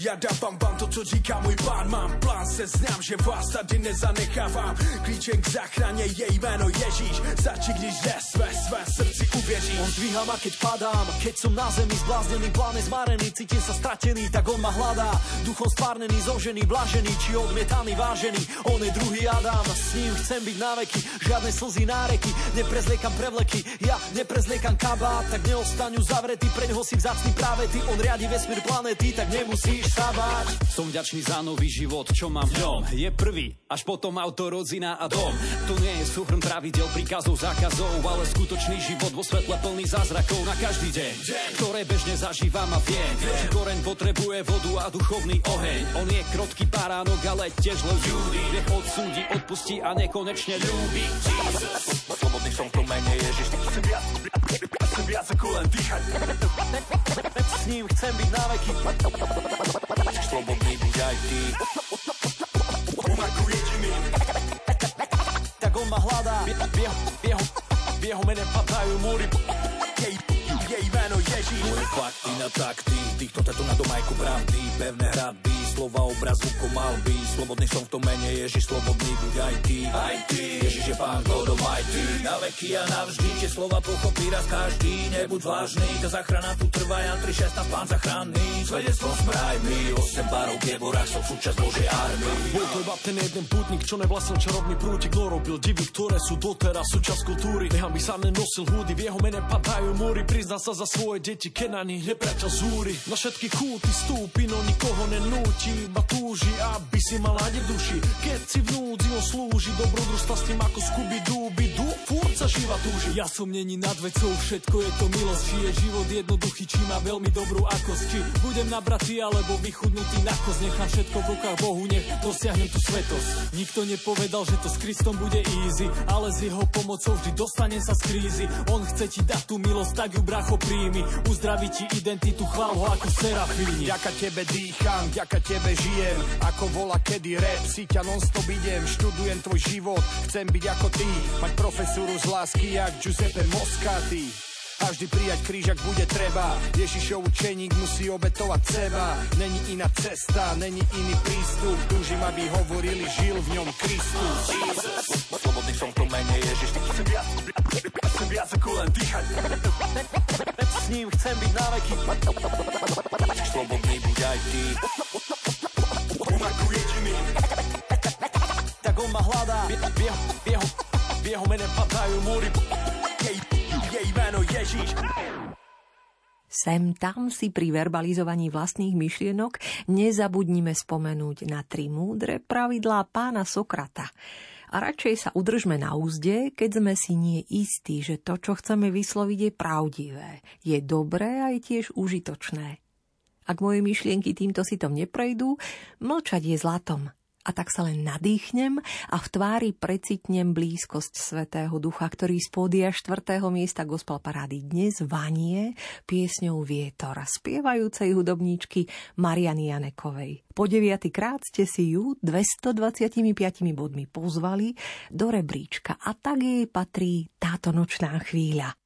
S9: dávám vám to, co říká můj pán. Mám plán, se znám, že vás tady nezanechávám. Klíčem k záchraně je jméno Ježíš. Stačí, když ze své, své srdci uvěříš.
S12: On zdvíha ma, keď padám Keď som na zemi zbláznený, pláne zmarený Cítim sa stratený, tak on ma hľadá. Duchom stvárnený, zožený, blažený Či odmietaný, vážený. On je druhý Adam S ním chcem byť na veky. Žiadne slzy, náreky Neprezliekam prevleky. Ja neprezliekam kabát Tak neostaňu zavretý Preň ho si vzácný práve ty. On riadi vesmír planety Tak nemusíš sa báť
S11: Som vďačný za nový život, čo mám v ňom. Je prvý, až potom auto, rodzina a dom. To nie je súhrn pravidel, príkazov, zákazov Ale skutočný život vo svetle plný zázrakov na každý deň Ktoré bežne zažívam a viem. Že koreň potrebuje vodu a duchovný oheň. On je krotký baránok, ale tiež len ľudí Nech odsúdi, odpustí a nekonečne ľúbi.
S10: Slobodný som v mene Ježiš Chcem viac, chcem viac ako len dýchať.
S12: S ním chcem byť na veky.
S10: Slobodný byť aj ty.
S9: On ako jediný.
S12: Tak on ma hľadá. V jeho, v jeho, v jeho mene padajú múry
S9: Jej, jej meno Ježiš.
S10: Moje fakty na takty Týchto tetu na domajku pravdy. Pevné hradby slova, obraz, zvukom malby Slobodný som v tom mene, Ježiš, slobodný buď aj ty. Aj ty, Ježiš je pán God Almighty Na veky a navždy, tie slova pochopí raz každý. Nebuď vážny, tá zachrana tu trvá. Jan 3.16, pán zachranný Svedectvom smraj mi, 8 barov geborách som súčasť Božej armii
S12: Bol to iba ten jeden pútnik, čo nevlastnil čarovný prútik. No robil divy, ktoré sú doteraz súčasť kultúry. Nech by sa nenosil húdy, v jeho mene padajú múry. Prizná sa za svoje deti, Kenani, nepriateľ zúry Na všetky kúty stúpi, no nikoho nenúti ti iba túži, aby si mal nádej v duši. Keď si v núdzi on slúži, dobrodružstva s tým ako skuby dúby, dú, furt sa živa túži. Ja som není nad vecou, všetko je to milosť, či je život jednoduchý, či má veľmi dobrú akosť, či budem nabratý alebo vychudnutý na kost, nechám všetko v rukách Bohu, nech dosiahnem tú svetosť. Nikto nepovedal, že to s Kristom bude easy, ale s jeho pomocou vždy dostanem sa z krízy. On chce ti dať tú milosť, tak ju bracho príjmi, uzdraví ti identitu, chvál ho ako serafíni.
S9: Ďaka tebe dýcham, ďaka tebe tebe žijem Ako vola kedy rap, si ťa non-stop idem Študujem tvoj život, chcem byť ako ty Mať profesúru z lásky, jak Giuseppe Moscati a vždy prijať kríž, ak bude treba. Ježišov učeník musí obetovať seba. Není iná cesta, není iný prístup. Túžim, aby hovorili, žil v ňom Kristus.
S10: Slobodný som v mene Ježiš.
S11: Chcem viac, chcem viac ako len dýchať. S ním chcem byť na veky.
S10: Slobodný buď aj ty.
S11: On ako jediný. Tak on ma hľadá. V jeho, v jeho, v jeho mene padajú múry. Jej, jej meno Ježiš.
S13: Sem tam si pri verbalizovaní vlastných myšlienok nezabudnime spomenúť na tri múdre pravidlá pána Sokrata. A radšej sa udržme na úzde, keď sme si nie istí, že to, čo chceme vysloviť, je pravdivé, je dobré a je tiež užitočné. Ak moje myšlienky týmto sitom neprejdú, mlčať je zlatom a tak sa len nadýchnem a v tvári precitnem blízkosť Svetého Ducha, ktorý z pódia 4. miesta gospel parády dnes vanie piesňou Vietor spievajúcej hudobníčky Mariany Janekovej. Po deviatý krát ste si ju 225 bodmi pozvali do rebríčka a tak jej patrí táto nočná chvíľa.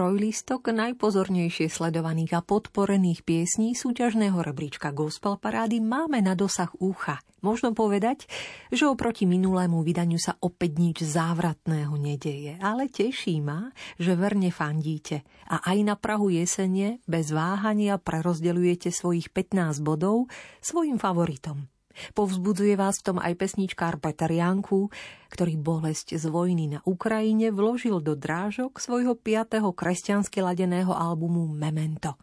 S13: Trojlistok najpozornejšie sledovaných a podporených piesní súťažného rebríčka Gospel Parády máme na dosah ucha. Možno povedať, že oproti minulému vydaniu sa opäť nič závratného nedeje, ale teší ma, že verne fandíte a aj na Prahu jesene bez váhania prerozdeľujete svojich 15 bodov svojim favoritom.
S1: Povzbudzuje vás v tom aj pesničkár Peter Janku, ktorý bolesť z vojny na Ukrajine vložil do drážok svojho piatého kresťansky ladeného albumu Memento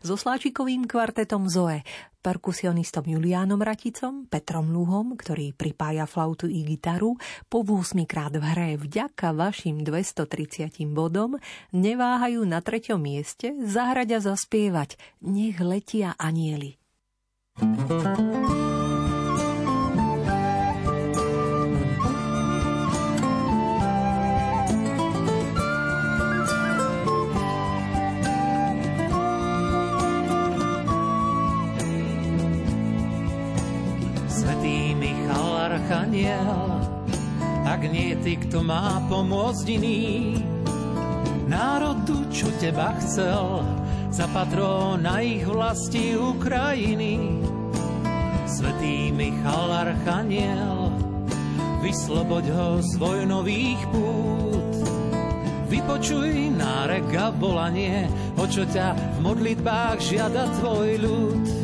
S1: so sláčikovým kvartetom Zoe, perkusionistom Juliánom Raticom, Petrom Luhom, ktorý pripája flautu i gitaru, po 8 krát v hre vďaka vašim 230 bodom neváhajú na treťom mieste zahrať a zaspievať Nech letia anieli. thank you
S14: archaniel, ak nie ty, kto má pomôcť iný. Národu, čo teba chcel, za patrona ich vlasti Ukrajiny. Svetý Michal Archaniel, vysloboď ho z vojnových pút. Vypočuj nárek a volanie, o čo ťa v modlitbách žiada tvoj ľud.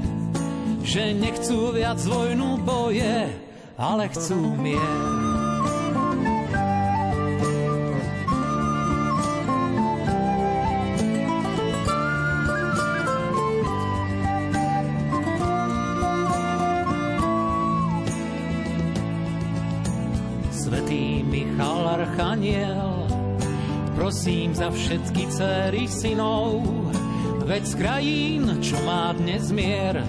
S14: že nechcú viac vojnu boje, ale chcú mier. Archaniel, prosím za všetky dcery synov, veď z krajín, čo má dnes mier,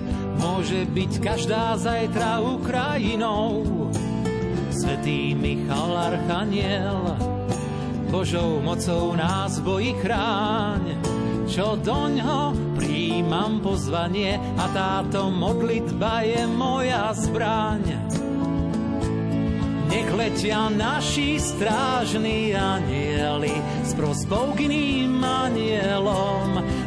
S14: Môže byť každá zajtra Ukrajinou. Svetý Michal Archaniel, Božou mocou nás bojí chráň, čo doňho príjmam pozvanie a táto modlitba je moja zbraň. Nech letia naši strážni anieli s prosbou k iným anielom,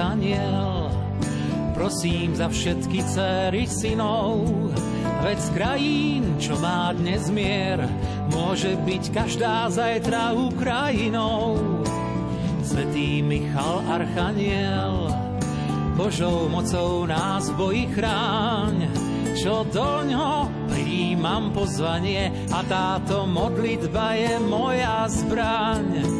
S14: Archaniel, prosím za všetky dcery synov, veď z krajín, čo má dnes mier, Môže byť každá zajtra Ukrajinou. Svetý Michal Archaniel, Božou mocou nás bojí chráň, čo do ňo príjmam pozvanie a táto modlitba je moja zbraň.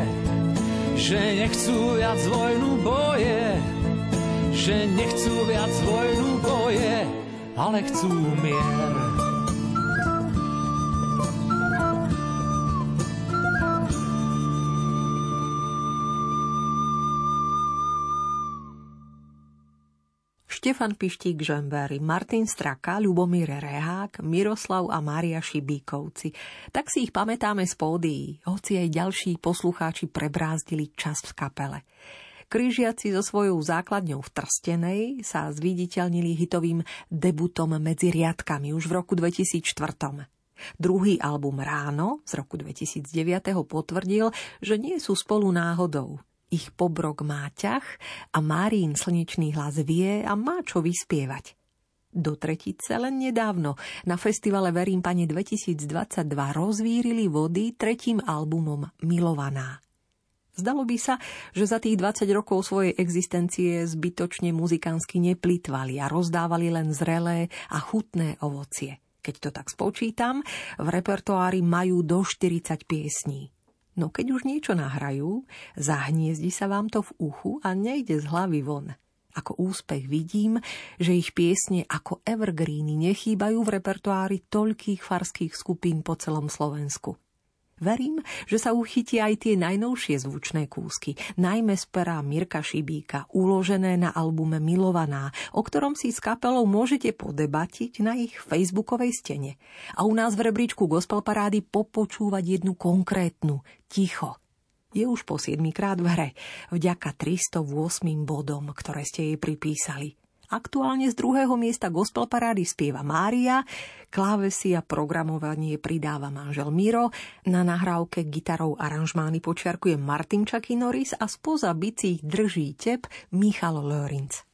S14: že nechcú viac vojnu boje, že nechcú viac vojnu boje, ale chcú mier.
S1: Štefan Pištík Žembery, Martin Straka, Ľubomír Rehák, Miroslav a Mária Šibíkovci. Tak si ich pamätáme z pódií, hoci aj ďalší poslucháči prebrázdili čas v kapele. Kryžiaci so svojou základňou v Trstenej sa zviditeľnili hitovým debutom medzi riadkami už v roku 2004. Druhý album Ráno z roku 2009 potvrdil, že nie sú spolu náhodou. Ich pobrok má ťah a Márín slnečný hlas vie a má čo vyspievať. Do tretice len nedávno na festivale Verím Pane 2022 rozvírili vody tretím albumom Milovaná. Zdalo by sa, že za tých 20 rokov svojej existencie zbytočne muzikánsky neplitvali a rozdávali len zrelé a chutné ovocie. Keď to tak spočítam, v repertoári majú do 40 piesní. No keď už niečo nahrajú, zahniezdi sa vám to v uchu a nejde z hlavy von. Ako úspech vidím, že ich piesne ako evergreeny nechýbajú v repertoári toľkých farských skupín po celom Slovensku. Verím, že sa uchytí aj tie najnovšie zvučné kúsky, najmä z pera Mirka Šibíka, uložené na albume Milovaná, o ktorom si s kapelou môžete podebatiť na ich facebookovej stene. A u nás v rebríčku Gospel Parády popočúvať jednu konkrétnu, ticho. Je už po 7 krát v hre, vďaka 308 bodom, ktoré ste jej pripísali. Aktuálne z druhého miesta gospel parády spieva Mária, klávesy a programovanie pridáva manžel Miro, na nahrávke gitarou aranžmány počiarkuje Martin Čakinoris a spoza bicích drží tep Michal Lörinc.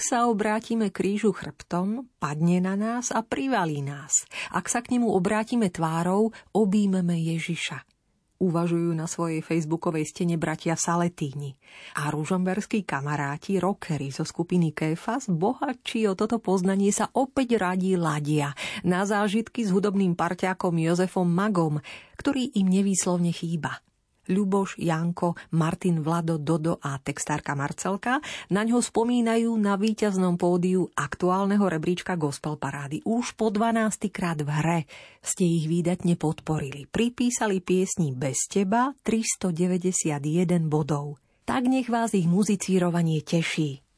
S1: Sa obrátime krížu chrbtom, padne na nás a privalí nás. Ak sa k nemu obrátime tvárou, obímeme Ježiša. Uvažujú na svojej facebookovej stene bratia Saletíni. A ružomberskí kamaráti, rockery zo skupiny Kefas, bohatší o toto poznanie sa opäť radí ladia na zážitky s hudobným parťákom Jozefom Magom, ktorý im nevýslovne chýba. Ľuboš, Janko, Martin, Vlado, Dodo a textárka Marcelka na ňo spomínajú na víťaznom pódiu aktuálneho rebríčka Gospel Parády. Už po 12. krát v hre ste ich výdatne podporili. Pripísali piesni Bez teba 391 bodov. Tak nech vás ich muzicírovanie teší.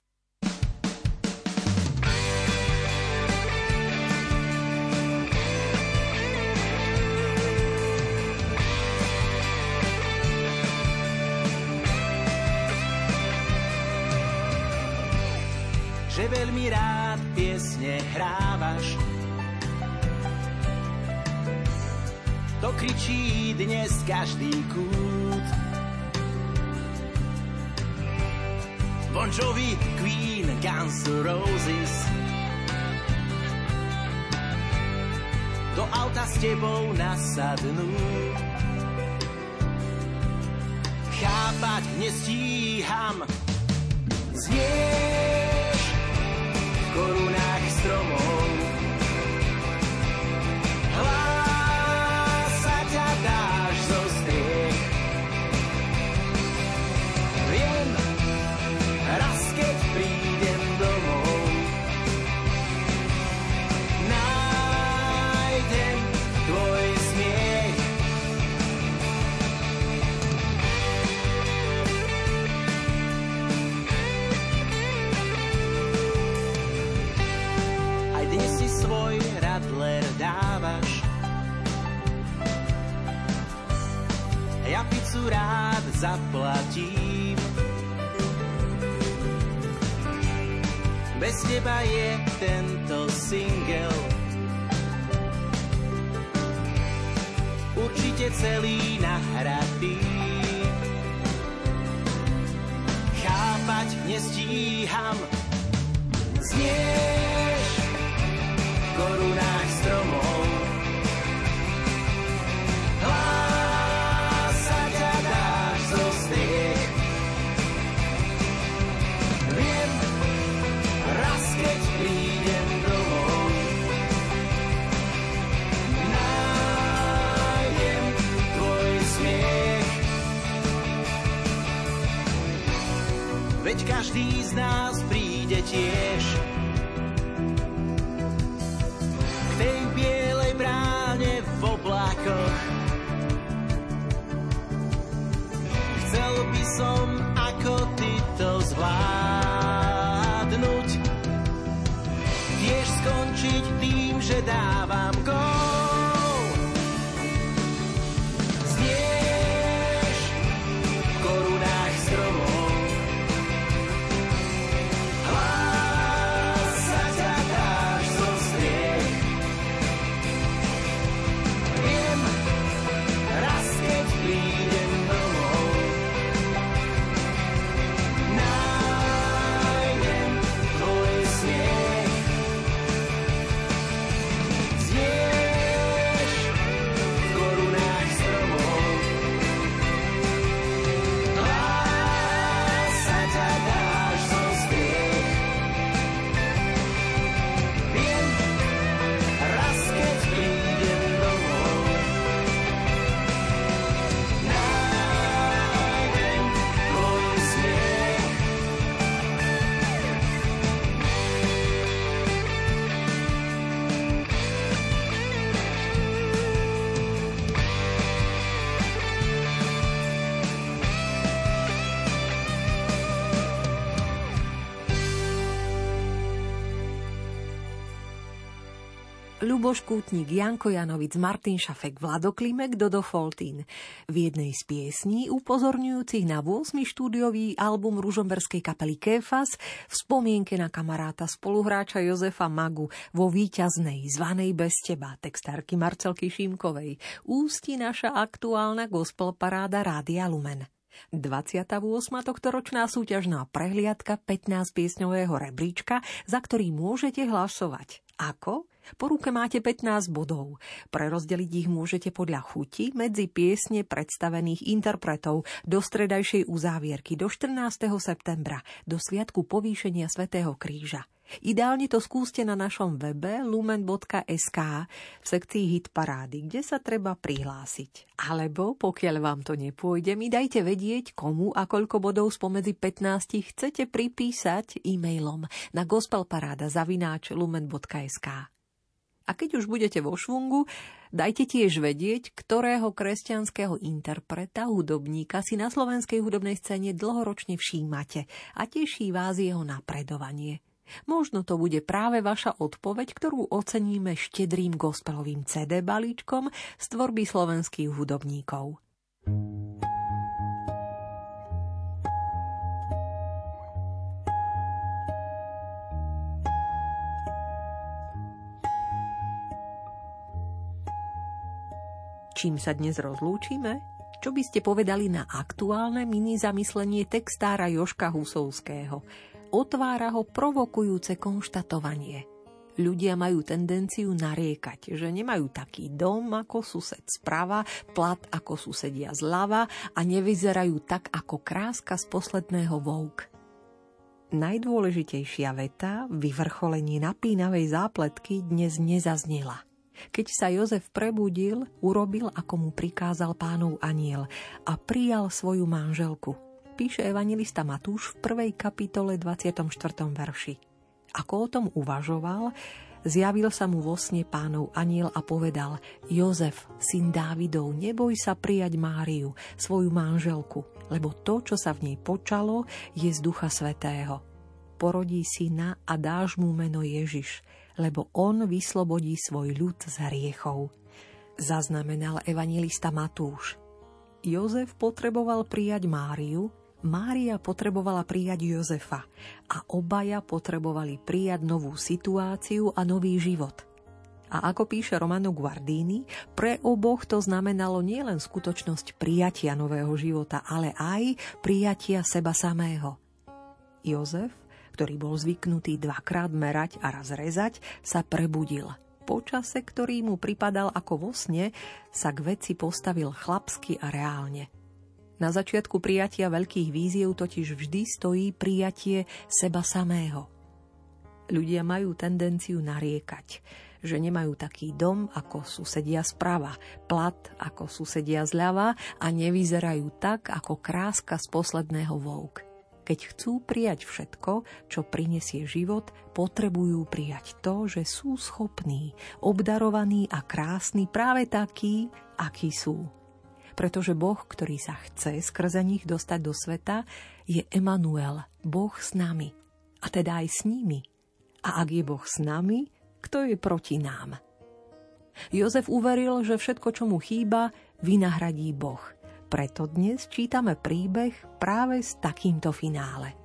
S15: Piesne hrávaš. To kričí dnes každý kút. Bon Jovi, Queen, Guns Roses. Do auta s tebou nasadnú. Chápať nestíham. Znieš korunách stromov. Hlása Rád zaplatím. Bez teba je tento single určite celý nahratý. Chápať nestíham, znieš Veď každý z nás príde tiež k tej bielej bráne v oblákoch. Chcel by som ako ty to zvládnuť. Tiež skončiť tým, že dávam
S1: Kútnik, Janko Janovic, Martin Šafek, Vlado Klimek, Dodo Foltín. V jednej z piesní upozorňujúcich na 8. štúdiový album ružomberskej kapely Kefas v spomienke na kamaráta spoluhráča Jozefa Magu vo víťaznej zvanej Bez teba textárky Marcelky Šímkovej ústi naša aktuálna gospel paráda Rádia Lumen. 28. tohtoročná súťažná prehliadka 15 piesňového rebríčka, za ktorý môžete hlasovať. Ako? Po ruke máte 15 bodov. Prerozdeliť ich môžete podľa chuti medzi piesne predstavených interpretov do stredajšej uzávierky do 14. septembra, do Sviatku povýšenia Svetého kríža. Ideálne to skúste na našom webe lumen.sk v sekcii hit parády, kde sa treba prihlásiť. Alebo, pokiaľ vám to nepôjde, mi dajte vedieť, komu a koľko bodov spomedzi 15 chcete pripísať e-mailom na gospelparáda lumen.sk. A keď už budete vo švungu, dajte tiež vedieť, ktorého kresťanského interpreta, hudobníka si na slovenskej hudobnej scéne dlhoročne všímate a teší vás jeho napredovanie. Možno to bude práve vaša odpoveď, ktorú oceníme štedrým gospelovým CD balíčkom z tvorby slovenských hudobníkov. Čím sa dnes rozlúčime? Čo by ste povedali na aktuálne mini zamyslenie textára Joška Husovského? Otvára ho provokujúce konštatovanie. Ľudia majú tendenciu nariekať, že nemajú taký dom ako sused sprava, plat ako susedia zľava a nevyzerajú tak ako kráska z posledného vouk. Najdôležitejšia veta, vyvrcholenie napínavej zápletky, dnes nezaznela – keď sa Jozef prebudil, urobil, ako mu prikázal pánov aniel a prijal svoju manželku. Píše evangelista Matúš v prvej kapitole 24. verši. Ako o tom uvažoval, zjavil sa mu vo sne pánov aniel a povedal Jozef, syn Dávidov, neboj sa prijať Máriu, svoju manželku, lebo to, čo sa v nej počalo, je z Ducha Svetého. Porodí syna a dáš mu meno Ježiš, lebo on vyslobodí svoj ľud z hriechov. Zaznamenal evangelista Matúš. Jozef potreboval prijať Máriu, Mária potrebovala prijať Jozefa a obaja potrebovali prijať novú situáciu a nový život. A ako píše Romano Guardini, pre oboch to znamenalo nielen skutočnosť prijatia nového života, ale aj prijatia seba samého. Jozef ktorý bol zvyknutý dvakrát merať a raz rezať, sa prebudil. Počase, ktorý mu pripadal ako vo sne, sa k veci postavil chlapsky a reálne. Na začiatku prijatia veľkých víziev totiž vždy stojí prijatie seba samého. Ľudia majú tendenciu nariekať, že nemajú taký dom, ako susedia sprava, plat, ako susedia zľava a nevyzerajú tak, ako kráska z posledného vouk. Keď chcú prijať všetko, čo prinesie život, potrebujú prijať to, že sú schopní, obdarovaní a krásni práve takí, akí sú. Pretože Boh, ktorý sa chce skrze nich dostať do sveta, je Emanuel, Boh s nami. A teda aj s nimi. A ak je Boh s nami, kto je proti nám? Jozef uveril, že všetko, čo mu chýba, vynahradí Boh – preto dnes čítame príbeh práve s takýmto finále.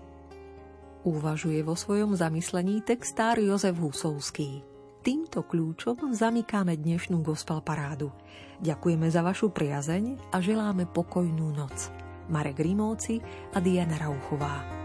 S1: Uvažuje vo svojom zamyslení textár Jozef Husovský. Týmto kľúčom zamykáme dnešnú gospel parádu. Ďakujeme za vašu priazeň a želáme pokojnú noc. Marek Rimóci a Diana Rauchová.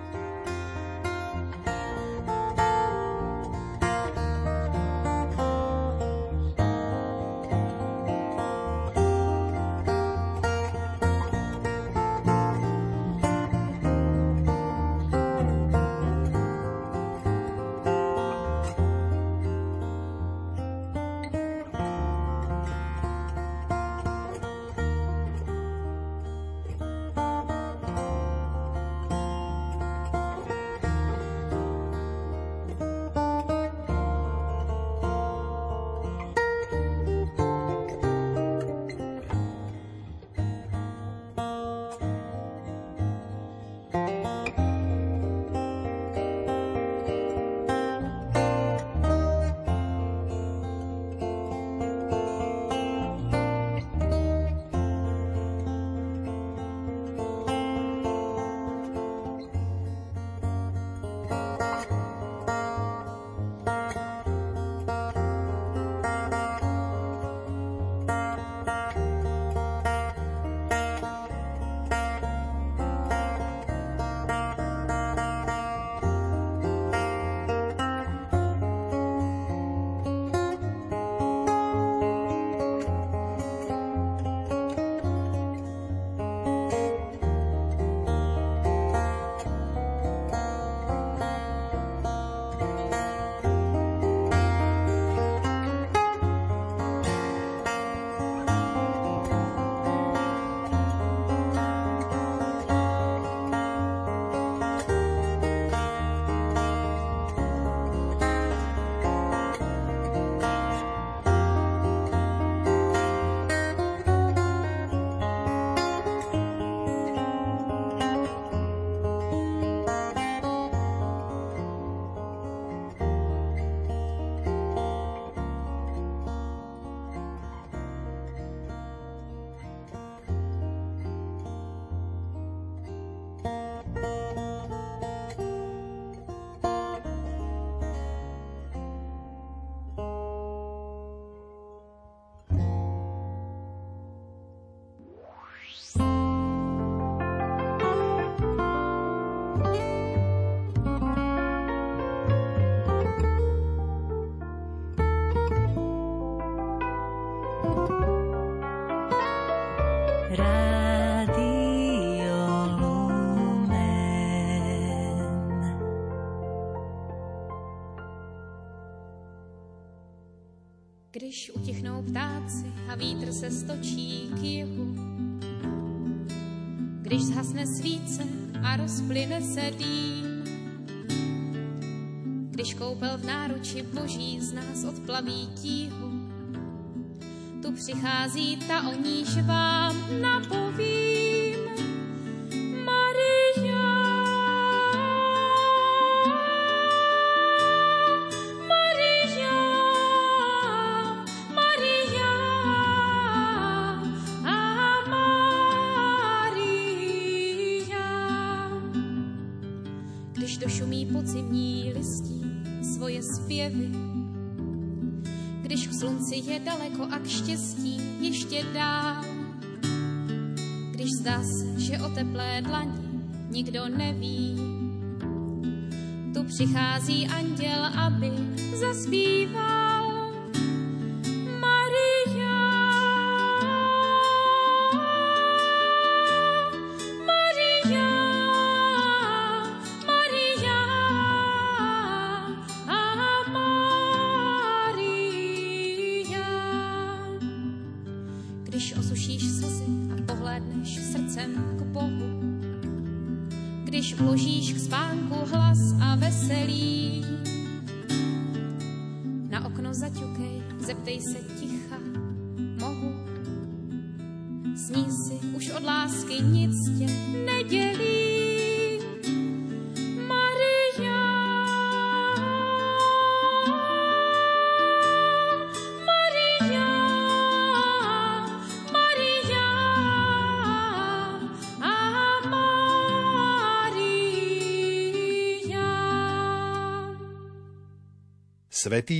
S16: Když utichnou ptáci a vítr se stočí k jihu, když zhasne svíce a rozplyne se dým, když koupel v náruči boží z nás odplaví tíhu, tu přichází ta, o níž vám napovím. Ještě dál. Když zdá se, že o teplé dlani nikdo neví, tu přichází anděl, aby zaspíval.
S17: Svetý